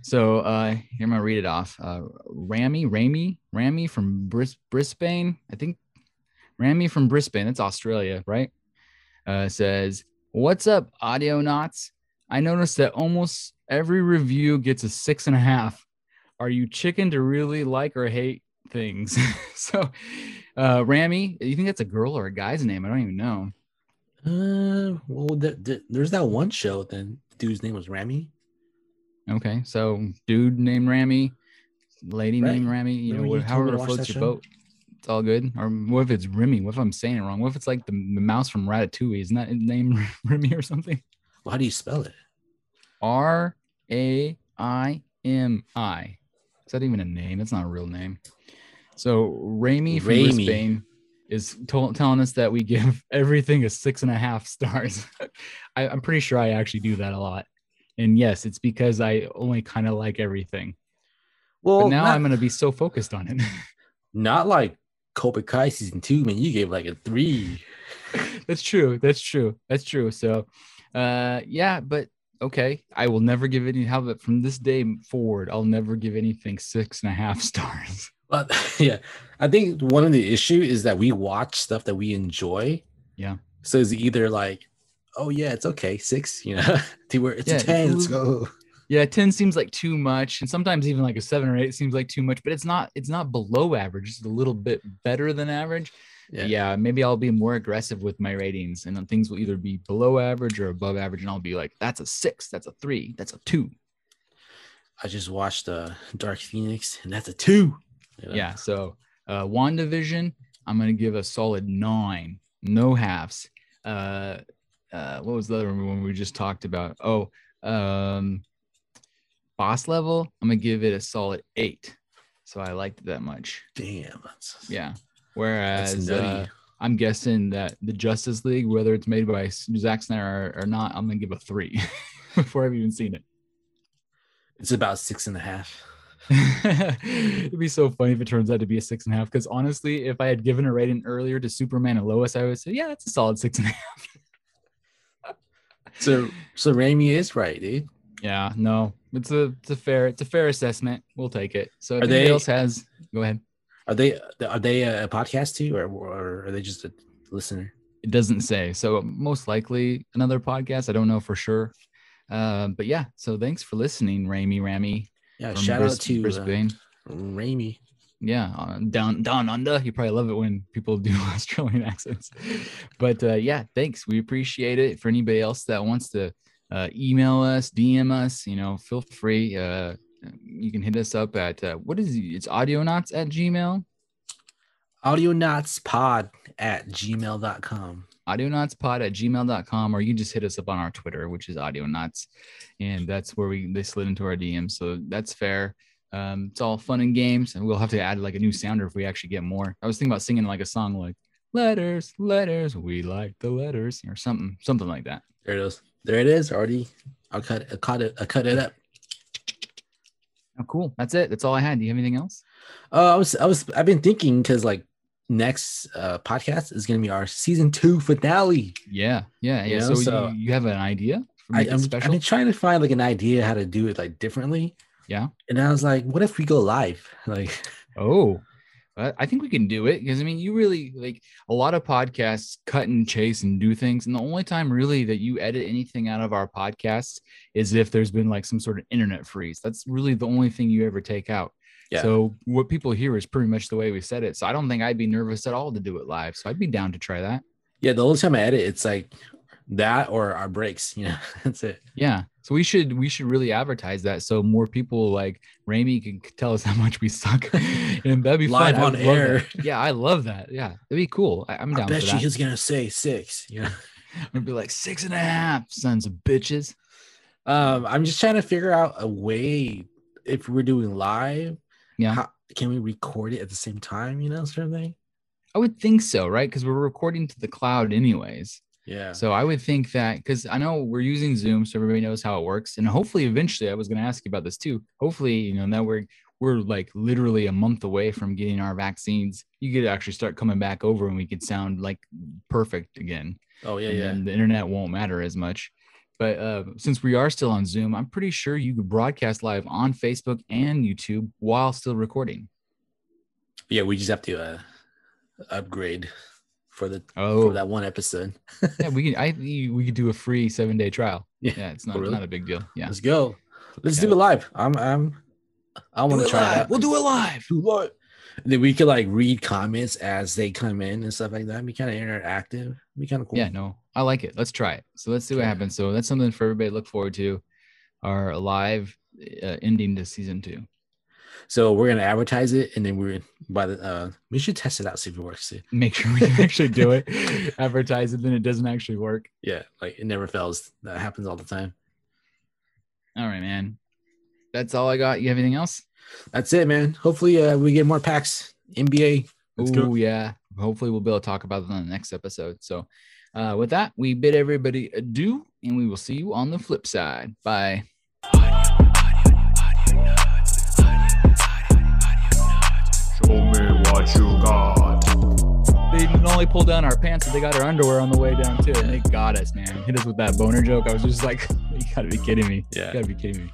S1: So uh here I'm gonna read it off. Uh Rami, Rami, Rami from Bris- Brisbane. I think Rami from Brisbane, that's Australia, right? Uh says, What's up, Audionots? I noticed that almost every review gets a six and a half. Are you chicken to really like or hate things? so uh Rami, you think that's a girl or a guy's name? I don't even know.
S2: Uh, well, th- th- there's that one show. Then dude's name was Rami.
S1: Okay, so dude named Rami, lady
S2: Right.
S1: named Rami, you know,
S2: Remember you
S1: however
S2: to
S1: it
S2: watch
S1: floats your boat. It's all good. Or what if it's Remy? What if I'm saying it wrong? What if it's like the, the mouse from Ratatouille? Isn't that his name Remy or something?
S2: Well, how do you spell it?
S1: R A I M I. Is that even a name? It's not a real name. So Rami from
S2: Ramy.
S1: Brisbane is to- telling us that we give everything a six and a half stars. I, I'm pretty sure I actually do that a lot. And yes, it's because I only kind of like everything.
S2: Well,
S1: But now
S2: not,
S1: I'm going to be so focused on it.
S2: not like Cobra Kai season two. Man, you gave like a three.
S1: That's true. That's true. That's true. So, uh, yeah, but okay. I will never give any. How about from this day forward, I'll never give anything six and a half stars.
S2: But yeah, I think one of the issue is that we watch stuff that we enjoy.
S1: Yeah.
S2: So it's either like, oh yeah, it's okay, six, you know, to where it's
S1: Yeah,
S2: a ten. Let's go.
S1: Yeah, 10 seems like too much. And sometimes even like a seven or eight seems like too much, but it's not, it's not below average. It's a little bit better than average.
S2: Yeah.
S1: Yeah. maybe I'll be more aggressive with my ratings and then things will either be below average or above average. And I'll be like, that's a six, that's a three, that's a two.
S2: I just watched uh Dark Phoenix, and that's a two. you know?
S1: Yeah. So uh WandaVision, I'm gonna give a solid nine, no halves. Uh uh what was the other one we just talked about? Oh, um boss level, I'm gonna give it a solid eight. So I liked it that much.
S2: Damn.
S1: Yeah. Whereas uh, I'm guessing that the Justice League, whether it's made by Zack Snyder or, or not, I'm gonna give a three before I've even seen it.
S2: it's about six and a half.
S1: It'd be so funny if it turns out to be a six and a half. Because honestly, if I had given a rating earlier to Superman and Lois, I would say, yeah, that's a solid six and a half.
S2: So so Raimi is right, dude.
S1: Yeah, no, it's a it's a fair it's a fair assessment. We'll take it. So if
S2: Are
S1: anybody
S2: they-
S1: else has, go ahead.
S2: Are they are they a podcast too, or, or are they just a listener?
S1: It doesn't say. So most likely another podcast. I don't know for sure. Uh, but yeah, so thanks for listening, Rami Rami.
S2: Yeah, shout
S1: Bris-
S2: out to
S1: Brisbane.
S2: uh, Raimi.
S1: Yeah uh, down down under. You probably love it when people do australian accents. But uh yeah thanks. We appreciate it. For anybody else that wants to uh email us dm us you know feel free uh you can hit us up at uh, what is it? it's audionots at gmail?
S2: Audionotspod at gmail.com.
S1: audionotspod at gmail.com or you just hit us up on our twitter which is audionots and that's where we they slid into our dm so that's fair um it's all fun and games and we'll have to add like a new sounder if we actually get more i was thinking about singing like a song like letters letters we like the letters or something something like that
S2: There it is. There it is. Already. I'll cut. I cut it. I cut it up.
S1: oh cool that's it that's all i had do you have anything else
S2: Uh, I was. I was. I've been thinking because like next uh podcast is gonna be our season two finale.
S1: yeah yeah yeah
S2: You know,
S1: so,
S2: so-
S1: you, you have an idea
S2: I? I've been trying to find like an idea how to do it like differently.
S1: Yeah.
S2: And I was like, what if we go live? Like,
S1: oh I think we can do it because I mean, you really like a lot of podcasts cut and chase and do things. And the only time really that you edit anything out of our podcasts is if there's been like some sort of internet freeze. That's really the only thing you ever take out.
S2: Yeah.
S1: So what people hear is pretty much the way we said it. So I don't think I'd be nervous at all to do it live. So I'd be down to try that.
S2: Yeah, the only time I edit, it's like that or our breaks. You know, that's it.
S1: Yeah. So we should we should really advertise that so more people like Rami can tell us how much we suck, and that'd be
S2: Live
S1: fun.
S2: On air.
S1: that. Yeah, I love that. Yeah, it'd be cool. I, I'm
S2: I
S1: down
S2: bet
S1: for
S2: you
S1: that.
S2: he's gonna say six. Yeah.
S1: I'm gonna be like six and a half, sons of bitches.
S2: Um, I'm just trying to figure out a way if we're doing live.
S1: Yeah.
S2: how, can we record it at the same time? You know, sort of thing.
S1: I would think so, right? Because we're recording to the cloud anyways.
S2: Yeah.
S1: So I would think that because I know we're using Zoom, so everybody knows how it works. And hopefully, eventually, I was going to ask you about this too. Hopefully, you know, now we're we're like literally a month away from getting our vaccines. You could actually start coming back over, and we could sound like perfect again.
S2: oh yeah,
S1: and
S2: yeah.
S1: the internet won't matter as much. But uh, since we are still on Zoom, I'm pretty sure you could broadcast live on Facebook and YouTube while still recording.
S2: Yeah, we just have to uh upgrade for the
S1: Oh,
S2: for that one episode.
S1: yeah, we could. I we could do a free seven day trial.
S2: Yeah.
S1: Yeah, it's not
S2: really?
S1: not a big deal. Yeah,
S2: Let's go. Let's
S1: Yeah.
S2: do it live. I'm I'm I want to try that.
S1: We'll do it live.
S2: do live. And then we could like read comments as they come in and stuff like that. Be kind of interactive. Be kind of cool.
S1: Yeah, no, I like it. Let's try it. So let's see what happens. So that's something for everybody to look forward to. Our live uh, ending to season two.
S2: So we're gonna advertise it, and then we're by the uh we should test it out see if it works. Too.
S1: Make sure we can actually do it. Advertise it, then it doesn't actually work.
S2: Yeah, like it never fails. That happens all the time.
S1: All right, man. That's all I got. You have anything else?
S2: That's it, man. Hopefully, uh, we get more packs. NBA. Let's go.
S1: Oh yeah. Hopefully we'll be able to talk about that on the next episode. So uh, with that, we bid everybody adieu, and we will see you on the flip side. Bye.
S3: What you got.
S1: They didn't only pull down our pants, but they got our underwear on the way down too. And they got us, man. Hit us with that boner joke. I was just like, you gotta be kidding me.
S2: Yeah.
S1: You gotta be kidding me.